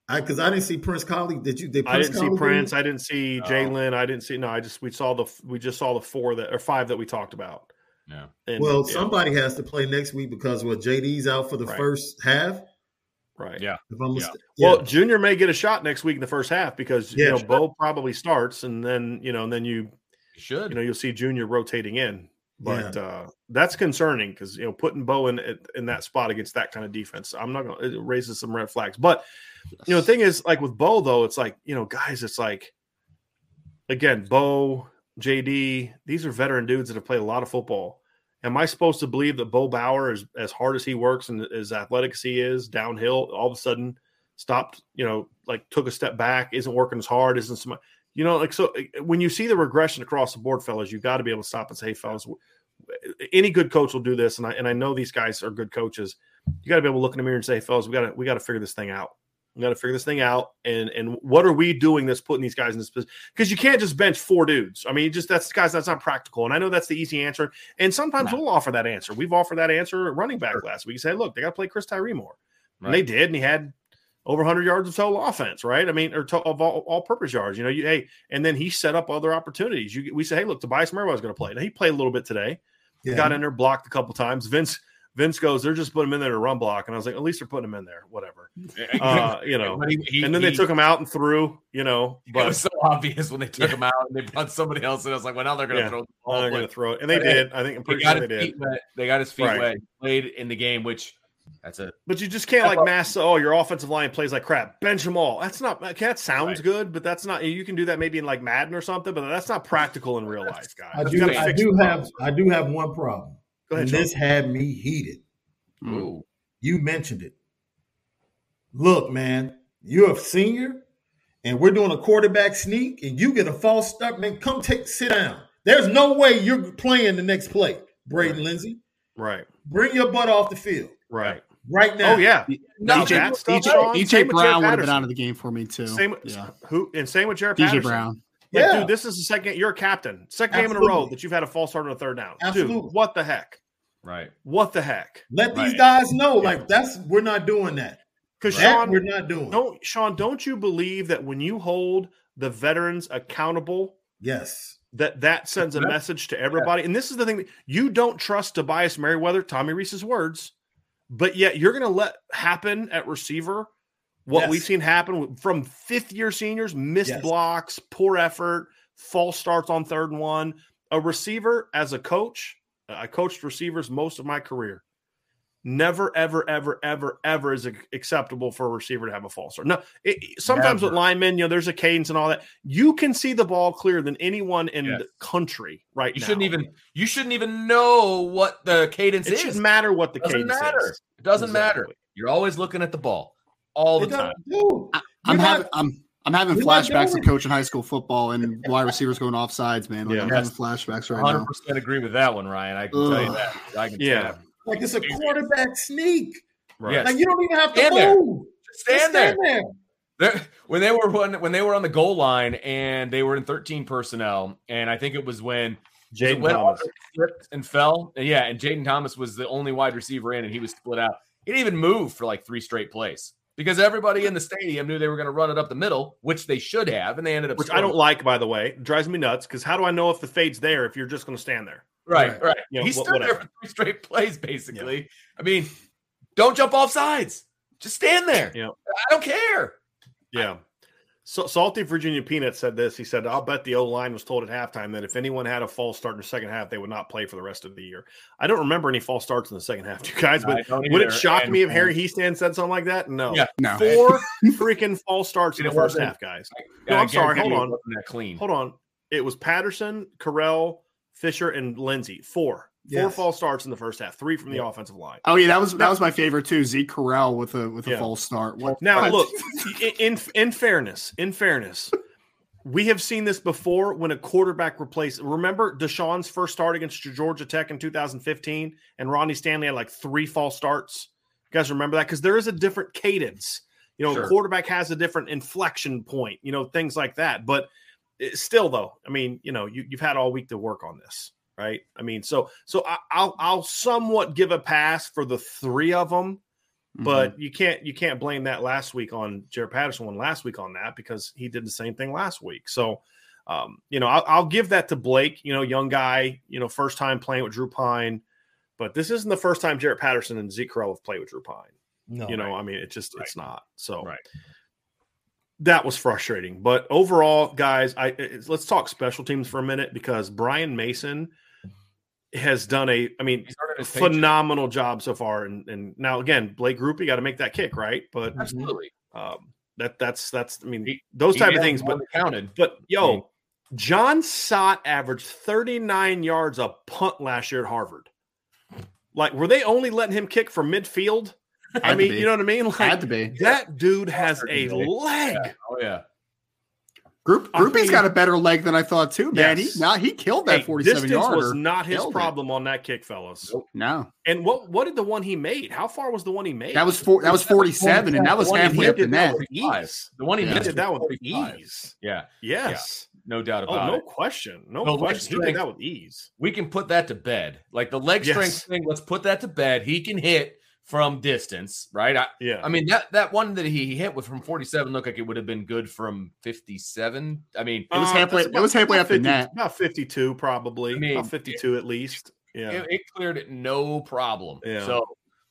I because I didn't see Prince Kollie. Did you? Did I didn't see Prince. get I didn't see Jalen. I didn't see no. I just we saw the we just saw the four that or five that we talked about. Yeah. And, Well, yeah, somebody has to play next week because well, JD's out for the Right. first half. right. Yeah. If I'm Yeah. mista- Well, yeah. Junior may get a shot next week in the first half because Yeah, you know sure. Bo probably starts, and then you know, and then you You should. you know you'll see Junior rotating in. But uh, that's concerning because you know putting Bo in in that spot against that kind of defense, I'm not gonna it raises some red flags. But you know the thing is, like with Bo though, it's like you know guys, it's like again Bo, JD, these are veteran dudes that have played a lot of football, Am I supposed to believe that Bo Bauer, is as hard as he works and as athletic as he is downhill, all of a sudden stopped, you know, like took a step back, isn't working as hard, isn't so much, you know, like so eh, when you see the regression across the board, fellas, you got to be able to stop and say, hey, fellas, any good coach will do this, and I and I know these guys are good coaches. You got to be able to look in the mirror and say, fellas, we got to we got to figure this thing out. We got to figure this thing out, and and what are we doing that's putting these guys in this position? Because you can't just bench four dudes. I mean, just that's guys that's not practical. And I know that's the easy answer. And sometimes no. we'll offer that answer. We've offered that answer at running back sure. last week. You say, look, they got to play Chris Tyree more, right. and they did, and he had over 100 yards of total offense, right? I mean, or to, of all, all, purpose yards. You know, you hey, and then he set up other opportunities. You we say, hey, look, Tobias Merriweather's going to play. Now he played a little bit today. Yeah. Got in there, blocked a couple times. Vince Vince goes, they're just putting him in there to run block. And I was like, at least they're putting him in there, whatever. Uh, you know, he, he, and then he, they took him out and threw, you know, but it was so obvious when they took him out and they brought somebody else. And I was like, well, now they're going to yeah, throw the ball. They're going to throw it. And they did. I think I'm pretty sure they did. Wet. They got his feet right. wet, played in the game, which that's it. But you just can't like mass. Oh, your offensive line plays like crap. Bench them all. That's not. That sounds right. good, but that's not. You can do that maybe in like Madden or something, but that's not practical in real life, guys. I do. I do have. I do have one problem. Go ahead. And this had me heated. Mm. Ooh. You mentioned it. Look, man, you're a senior, and we're doing a quarterback sneak, and you get a false start. Man, come take sit down. There's no way you're playing the next play, Braden right. Lenzy. Right. Bring your butt off the field. Right. Right now. Oh yeah. No, DJ, stuff, DJ, DJ Brown would have been out of the game for me too. Same. Yeah. Who and same with Jarrett DJ Patterson. Brown. Like, yeah. dude, this is the second. You're a captain. Second Absolutely. game in a row that you've had a false start on a third down. Absolutely. Dude, what the heck? Right. What the heck? Let right. these guys know, yeah. like that's we're not doing that. Because Sean, we're not doing. Don't Sean? Don't you believe that when you hold the veterans accountable? Yes. That that sends a message to everybody. And this is the thing that you don't trust Tobias Merriweather, Tommy Rees's words, but yet you're going to let happen at receiver what yes. we've seen happen from fifth year seniors, missed yes. blocks, poor effort, false starts on third and one. A receiver as a coach, I coached receivers most of my career. Never, ever, ever, ever, ever is acceptable for a receiver to have a false start. No, it, sometimes Never. with linemen, you know, there's a cadence and all that. You can see the ball clearer than anyone in yes. the country right you now. shouldn't even you shouldn't even know what the cadence it is. It shouldn't matter what the doesn't cadence matter. is. It doesn't exactly. matter. You're always looking at the ball all the time. I, am having I'm I'm having flashbacks of coaching high school football and wide receivers going off sides, man. Like yeah. I'm having flashbacks right 100% now. 100% agree with that one, Ryan. I can Ugh. tell you that. I can yeah. Like it's a quarterback sneak. Right. Yes. Like you don't even have to stand move. There. Just stand, Just stand there. there. when they were when, when they were on the goal line and they were in 13 personnel, and I think it was when Jayden Thomas slipped and fell. Yeah, and Jayden Thomas was the only wide receiver in, and he was split out. He didn't even move for like three straight plays because everybody in the stadium knew they were going to run it up the middle, which they should have, and they ended up. Which scoring. I don't like, by the way. It drives me nuts because how do I know if the fade's there if you're just going to stand there? Right, right. right. You know, he stood whatever. there for three straight plays, basically. Yeah. I mean, don't jump off sides. Just stand there. Yeah. I don't care. Yeah. So salty Virginia Peanut said this. He said, "I'll bet the O line was told at halftime that if anyone had a false start in the second half, they would not play for the rest of the year." I don't remember any false starts in the second half, you guys. But would it shock and, me if Harry Hiestand said something like that? No. Yeah, no. Four freaking false starts in the first half, guys. No, I'm sorry. Hold on. clean. Hold on. It was Patterson, Correll, Fisher, and Lenzy. Four. Four yes. false starts in the first half, three from the yeah. offensive line. Oh yeah, that was that was my favorite too. Zeke Correll with a with a yeah. false start. What, now what? look, in in fairness, in fairness, we have seen this before when a quarterback replaced. Remember DeShone's first start against Georgia Tech in 2015, and Ronnie Stanley had like three false starts. You guys remember that because there is a different cadence. You know, sure. quarterback has a different inflection point. You know, things like that. But eh, still, though, I mean, you know, you, you've had all week to work on this right? I mean, so so I, will I'll somewhat give a pass for the three of them, but mm-hmm. you can't you can't blame that last week on Jarrett Patterson one last week on that because he did the same thing last week. So, um, you know, I'll, I'll, give that to Blake. You know, young guy, you know, first time playing with Drew Pyne, but this isn't the first time Jarrett Patterson and Zeke Correll have played with Drew Pyne. No, you know, right. I mean, it just right. it's not so right that was frustrating. But overall, guys, I let's talk special teams for a minute because Brian Mason has done a, I mean, phenomenal job so far. And, and now again, Blake Grupe got to make that kick, right? But absolutely, um, that that's that's. I mean, those type of things. But counted. But yo, I mean, Jon Sot averaged 39 yards a punt last year at Harvard. Like, were they only letting him kick from midfield? I mean, you know what I mean? Like, Had to be. that dude has a Certainly. leg. Oh yeah. Group I Grupe's mean- got a better leg than I thought too, man. Yes. He now he killed that Hey, 47 distance yarder. was not his Killed it. problem on that kick, fellas. No, And what what did the one he made? How far was the one he made? that was four. That was 47, and that was The one halfway up the net. that ease. The one he Yeah. Missed did that was with ease. Yeah, Yes. no doubt Oh, about no it. No question. No No, leg question. He did that with ease. We can put that to bed. Like the leg Yes. strength thing, let's put that to bed. He can hit from distance, right? I, Yeah. I mean that that one that he hit with from 47 looked like it would have been good from 57. I mean, It was Uh, halfway- that's it was halfway about up the 50 net. About 52, probably. I mean, about 52 at least. Yeah. it, it cleared it no problem. Yeah. So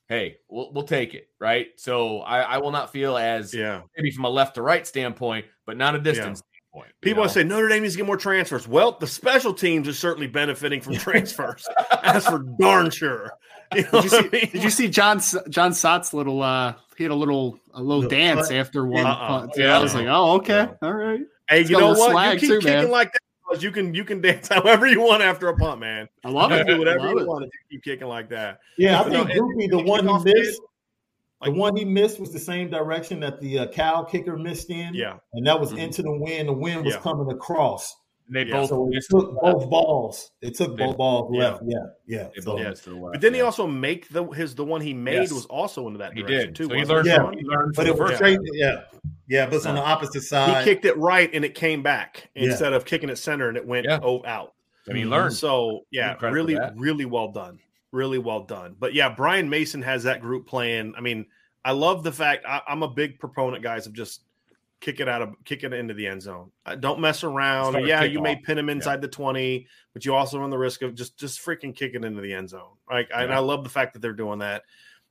hey, we'll we'll take it, right? So I, I will not feel as yeah. maybe from a left to right standpoint, but not a distance standpoint. you People know? say Notre Dame needs to get more transfers. Well, the special teams is certainly benefiting from transfers. That's for darn sure. You know Did you see? I mean? Did you see John Jon Sot's little? uh He had a little a little Little dance punt. after one. Uh-uh. punt. Yeah. I was like, oh, okay, Yeah. all right. Hey, It's you got a know little what? you keep too, kicking man. like that. because You can you can dance however you want after a punt, man. I love You it. do whatever I you it. want if you keep kicking like that. Yeah, I But no, think and- Grupe, the one he kickoff missed, Like- the one he missed was the same direction that the uh, Cal kicker missed in. Yeah. and that was Mhm. into the wind. The wind was Yeah. coming across. And they Yeah. both So it missed took both balls. It took They- both balls yeah. left. Yeah, yeah. So- both Yeah. the left, But didn't he also make the his the one he made Yes. was also into that He direction did. too. So he learned. Yeah. from, he learned But from it the was straight. Yeah, yeah. But it's on the opposite side. He kicked it right and it came back Yeah. instead of kicking it center and it went Yeah. oh out. I mean, he Mhm. learned. So yeah, Give really, that. really well done. Really well done. But yeah, Brian Mason has that group playing. I mean, I love the fact I, I'm a big proponent, guys, of just kick it out of kick it into the end zone. Uh, don't mess around. Yeah, you may pin him inside the 20, but you also run the risk of just just freaking kick it into the end zone. Like, I, and I love the fact that they're doing that.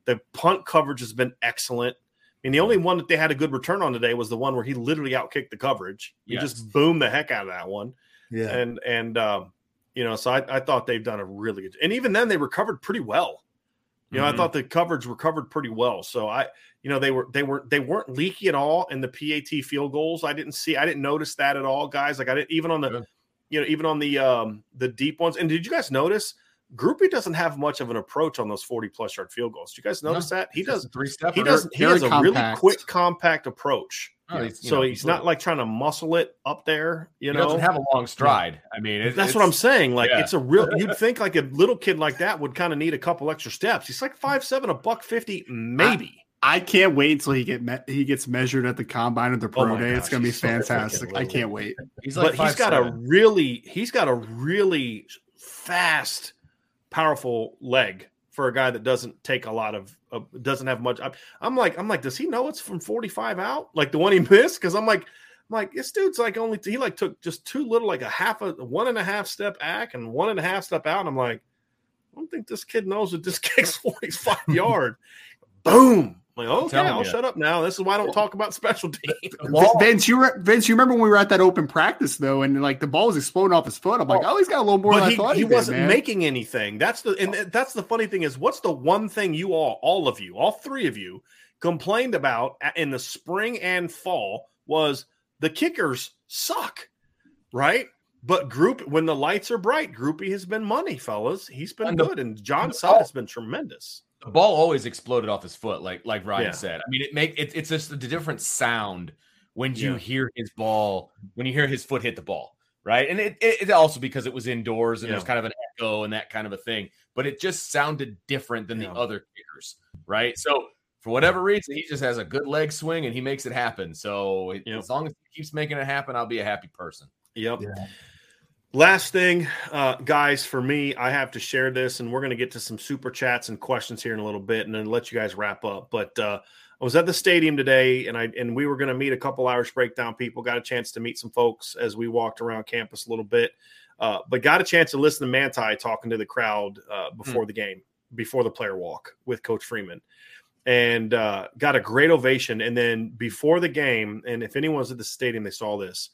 The punt coverage has been excellent. I mean, the only one that they had a good return on today was the one where he literally outkicked the coverage. He Yes. just boomed the heck out of that one Yeah, and and um, you know, so I, I thought they've done a really good, and even then they recovered pretty well. You know, Mhm. I thought the coverage recovered pretty well. So I, you know, they were they were they weren't leaky at all in the PAT field goals. I didn't see, I didn't notice that at all, guys. Like I didn't even on the, you know, even on the um the deep ones. And did you guys notice? Grupe doesn't have much of an approach on those forty plus yard field goals. Did you guys notice that he does? three step. He doesn't. He has a really quick, compact approach. Oh, he's, so know, he's not like trying to muscle it up there. You he know, doesn't have a long stride. I mean, it, that's what I'm saying. Like yeah. it's a real. You'd think like a little kid like that would kind of need a couple extra steps. He's like five seven, a buck fifty, maybe. I can't wait until he get me- he gets measured at the combine at the oh pro Oh my day. it's gonna be he's so fantastic. I can't wait. He's like but he's got a really, he's got a really fast, powerful leg for a guy that doesn't take a lot of, uh, doesn't have much. I'm, I'm like, I'm like, does he know it's from 45 out? Like the one he missed? Because I'm like, I'm like, this dude's like only he like took just too little, like a half a one and a half step back and one and a half step out. And I'm like, I don't think this kid knows that this kick's 45 yard. Boom. Oh, I'm like, okay, I'll you. shut up now. This is why I don't talk about special teams. Vince, you re- Vince, you remember when we were at that open practice though, and like the ball was exploding off his foot. I'm like, oh, he's got a little more but than he, I thought he, he, did, wasn't man. making anything. That's the and that's the funny thing is what's the one thing you all, all of you, all three of you, complained about in the spring and fall was the kickers suck, right? But group when the lights are bright, Grupe has been money, fellas. He's been And the- good, and John the Sot ball- has been tremendous. The ball always exploded off his foot, like like Ryan Yeah. said. I mean, it make it, it's just a different sound when you Yeah. hear his ball, when you hear his foot hit the ball, right? And it, it, it also because it was indoors and there's Yeah. kind of an echo and that kind of a thing, but it just sounded different than Yeah. the other kickers, right? So for whatever reason, he just has a good leg swing and he makes it happen. So Yep. as long as he keeps making it happen, I'll be a happy person. Yep. Last thing, uh, guys, for me, I have to share this, and we're going to get to some super chats and questions here in a little bit, and then let you guys wrap up. But uh, I was at the stadium today, and I and we were going to meet a couple Irish breakdown people. Got a chance to meet some folks as we walked around campus a little bit, uh, but got a chance to listen to Manti talking to the crowd uh, before the game, before the player walk with Coach Freeman, and uh, got a great ovation. And then before the game, and if anyone's at the stadium, they saw this.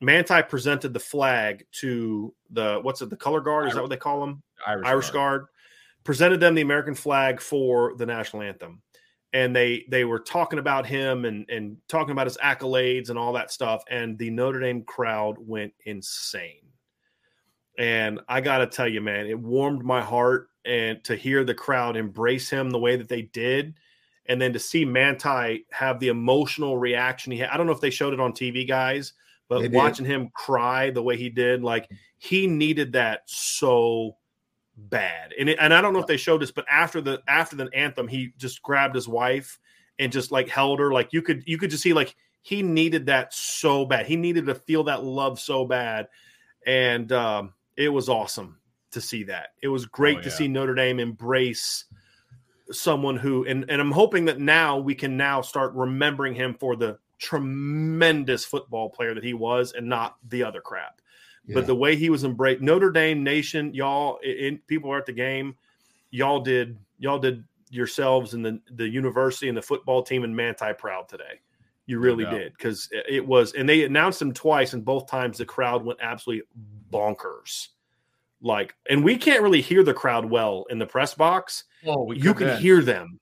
Manti presented the flag to the what's it, the color guard? Is that what they call them? Irish, Irish guard. Presented them the American flag for the national anthem, and they they were talking about him and and talking about his accolades and all that stuff. And the Notre Dame crowd went insane. And I got to tell you, man, it warmed my heart and to hear the crowd embrace him the way that they did. And then to see Manti have the emotional reaction he had. I don't know if they showed it on TV, guys, but watching him cry the way he did, like he needed that so bad. And it, and I don't know if they showed this, but after the after the anthem, he just grabbed his wife and just like held her. Like you could you could just see like he needed that so bad. He needed to feel that love so bad. And um, it was awesome to see that. It was great oh, yeah. to see Notre Dame embrace someone who and, and I'm hoping that now we can now start remembering him for the tremendous football player that he was and not the other crap. Yeah. But the way he was embraced, Notre Dame Nation, y'all, in, people are at the game. Y'all did y'all did yourselves and the the university and the football team and Manti proud today. You really no did because it was, and they announced him twice, and both times the crowd went absolutely bonkers. Like, and we can't really hear the crowd well in the press box. Oh, you can then. hear them.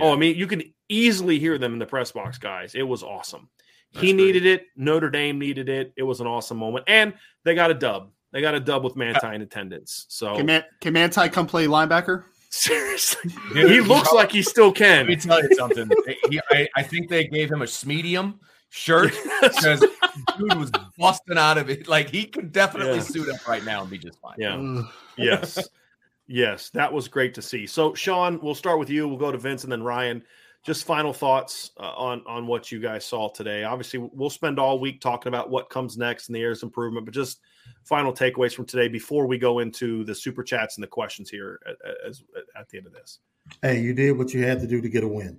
Oh, yeah. Oh, I mean, you can easily hear them in the press box, guys. It was awesome. That's he needed it. Notre Dame needed it. It was an awesome moment, and they got a dub. They got a dub with Manti in attendance. So can, Man- can Manti come play linebacker? Seriously, Dude, he looks like he still can. Let me tell you something. he, I, I, think they gave him a medium shirt because dude was busting out of it. Like he could definitely yeah. suit up right now and be just fine. Yeah. yes. Yes, that was great to see. So, Sean, we'll start with you. We'll go to Vince and then Ryan just final thoughts uh, on on what you guys saw today. Obviously, we'll spend all week talking about what comes next in the areas improvement, but just final takeaways from today before we go into the super chats and the questions here at, as, at the end of this. Hey, you did what you had to do to get a win.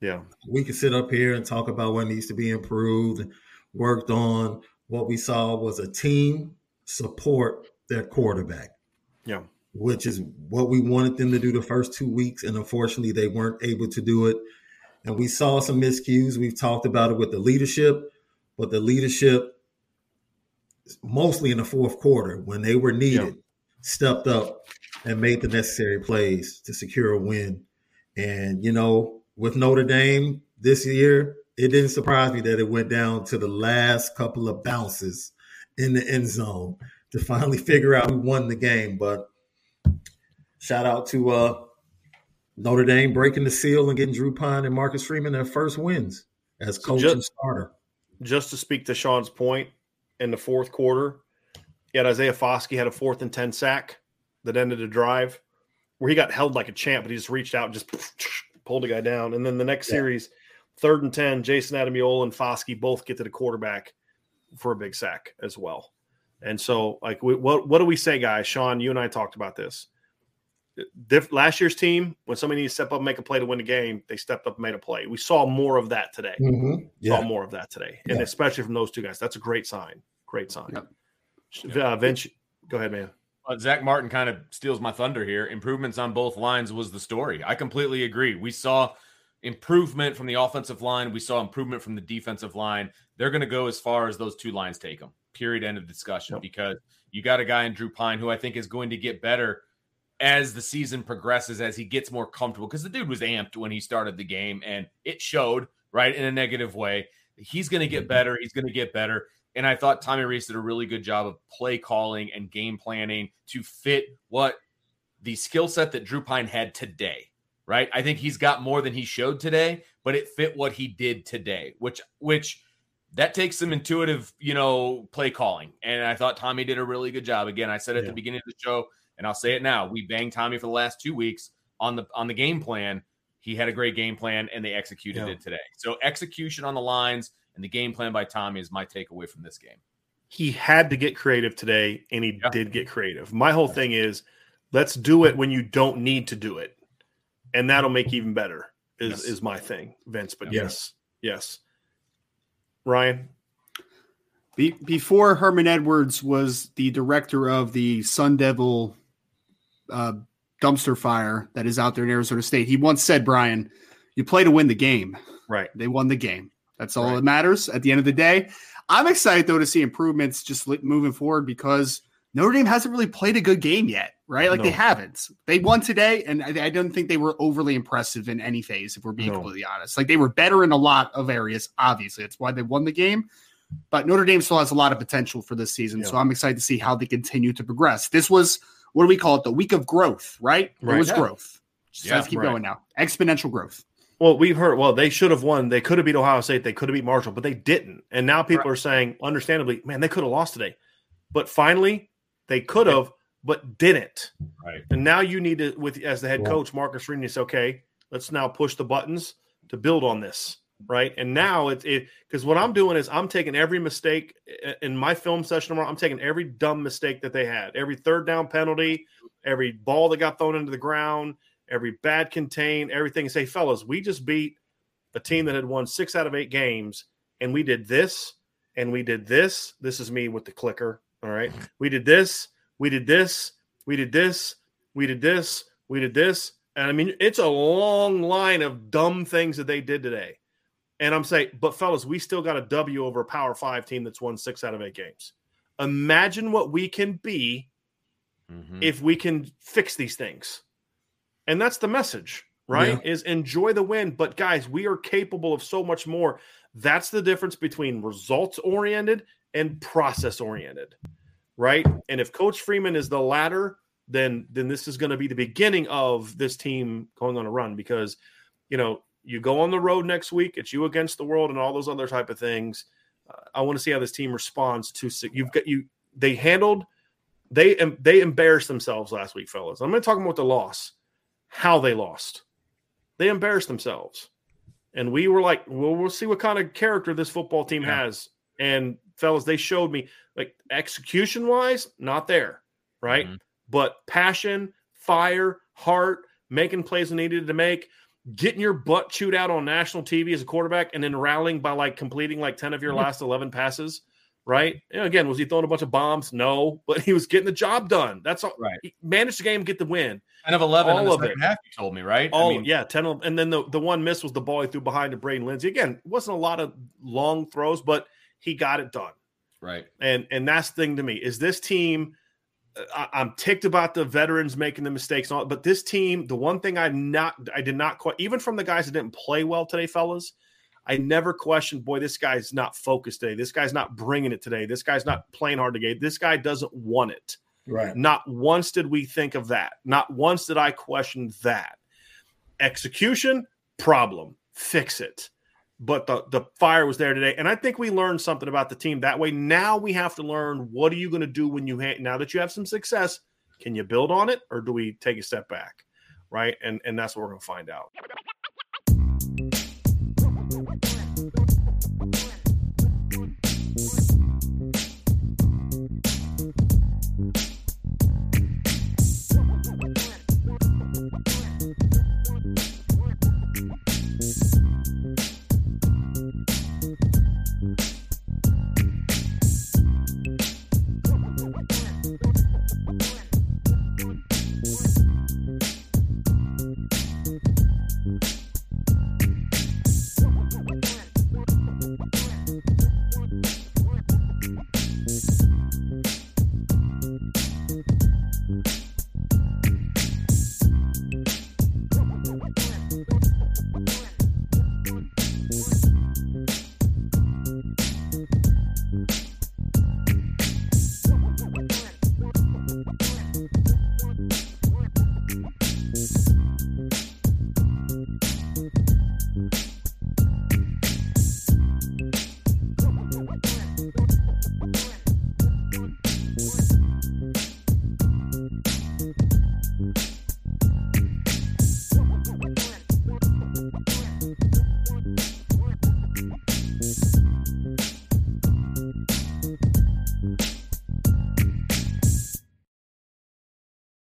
Yeah, we can sit up here and talk about what needs to be improved worked on. What we saw was a team support their quarterback. Yeah which is what we wanted them to do the first two weeks. And unfortunately, they weren't able to do it. And we saw some miscues. We've talked about it with the leadership, but the leadership, mostly in the fourth quarter, when they were needed, yeah. stepped up and made the necessary plays to secure a win. And, you know, with Notre Dame this year, it didn't surprise me that it went down to the last couple of bounces in the end zone to finally figure out who won the game. But Shout out to uh, Notre Dame breaking the seal and getting Drew Pyne and Marcus Freeman their first wins as coach so just, and starter. Just to speak to Sean's point, in the fourth quarter, yet Isaiah Foskey had a fourth and 10 sack that ended a drive where he got held like a champ, but he just reached out and just pulled a guy down. And then the next yeah. series, third and 10, Jayson Ademilola and Foskey both get to the quarterback for a big sack as well. And so, like, what what do we say, guys? Sean, you and I talked about this diff, last year's team, when somebody needs to step up and make a play to win the game, they stepped up and made a play. We saw more of that today. Mm-hmm. Yeah. Saw more of that today, and yeah. especially from those two guys. That's a great sign. Great sign. Yep. Uh, Vince, go ahead, man. Uh, Zach Martin kind of steals my thunder here. Improvements on both lines was the story. I completely agree. We saw improvement from the offensive line. We saw improvement from the defensive line. They're going to go as far as those two lines take them. Period. End of discussion. Yep. Because you got a guy in Drew Pyne who I think is going to get better as the season progresses, as he gets more comfortable, because the dude was amped when he started the game and it showed, right, in a negative way. He's going to get mm-hmm. better. He's going to get better. And I thought Tommy Rees did a really good job of play calling and game planning to fit what the skill set that Drew Pyne had today, right? I think he's got more than he showed today, but it fit what he did today, which, which, that takes some intuitive, you know, play calling. And I thought Tommy did a really good job. Again, I said at yeah. the beginning of the show, and I'll say it now. We banged Tommy for the last two weeks on the on the game plan. He had a great game plan and they executed yeah. it today. So execution on the lines and the game plan by Tommy is my takeaway from this game. He had to get creative today and he yeah. did get creative. My whole thing is let's do it when you don't need to do it. And that'll make even better is yes. is my thing, Vince. But yeah. yes, yes. Ryan, before Herman Edwards was the director of the Sun Devil uh, dumpster fire that is out there in Arizona State. He once said, Brian, you play to win the game. Right. They won the game. That's all right. that matters at the end of the day. I'm excited, though, to see improvements just moving forward because Notre Dame hasn't really played a good game yet, right? Like no. they haven't. They won today, and I, I, don't think they were overly impressive in any phase, if we're being no. completely honest. Like they were better in a lot of areas, obviously. That's why they won the game. but Notre Dame still has a lot of potential for this season. Yeah. So I'm excited to see how they continue to progress. This was what do we call it? The week of growth, right? right. It was yeah. growth. Just yeah, let's keep right. going now. Exponential growth. Well, we've heard. Well, they should have won. They could have beat Ohio State. They could have beat Marshall, but they didn't. And now people right. are saying, understandably, man, they could have lost today. But finally, they could have, but didn't. Right. And now you need to, with as the head coach, Marcus Aurelius, okay, let's now push the buttons to build on this. Right. And now it's it because what I'm doing is I'm taking every mistake eh, in my film session tomorrow. I'm taking every dumb mistake that they had, every third down penalty, every ball that got thrown into the ground, every bad contain, everything. Say, fellas, we just beat a team that had won six out of eight games, and we did this and we did this. This is me with the clicker. All right. We did this, we did this, we did this, we did this, we did this. And I mean, it's a long line of dumb things that they did today. And I'm saying, but fellas, we still got a W over a Power Five team that's won six out of eight games. Imagine what we can be mm-hmm. if we can fix these things. And that's the message, right? Yeah. Is enjoy the win. But guys, we are capable of so much more. That's the difference between results oriented and process oriented, right? And if Coach Freeman is the latter, then then this is going to be the beginning of this team going on a run because you know you go on the road next week it's you against the world and all those other type of things uh, i want to see how this team responds to you've got you they handled they they embarrassed themselves last week fellas. I'm going to talk about the loss how they lost. They embarrassed themselves. And we were like well we'll see what kind of character this football team yeah. has. And fellas they showed me like execution wise not there right? Mm-hmm. But passion, fire, heart, making plays needed to make, getting your butt chewed out on national TV as a quarterback, and then rallying by like completing like 10 of your mm-hmm. last 11 passes. Right. And again, was he throwing a bunch of bombs? No, but he was getting the job done. That's all. Right. He managed the game, get the win. 10 of 11 all of it. half, you told me, right? All, I mean, yeah, 10 of, and then the, the one miss was the ball he threw behind to Braden Lenzy. Again, it wasn't a lot of long throws, but he got it done. Right. And and that's the thing to me is this team – I, am ticked about the veterans making the mistakes, all, but this team, the one thing I not, I did not quite, even from the guys that didn't play well today, fellas, I never questioned, boy, this guy's not focused today. This guy's not bringing it today. This guy's not playing hard to get. This guy doesn't want it. Right. Not once did we think of that. Not once did I question that. Execution, problem. Fix it but the the fire was there today. And i think we learned something about the team that way. Now we have to learn what are you going to do when you ha- now that you have some success can you build on it or do we take a step back? Right? And and that's what we're going to find out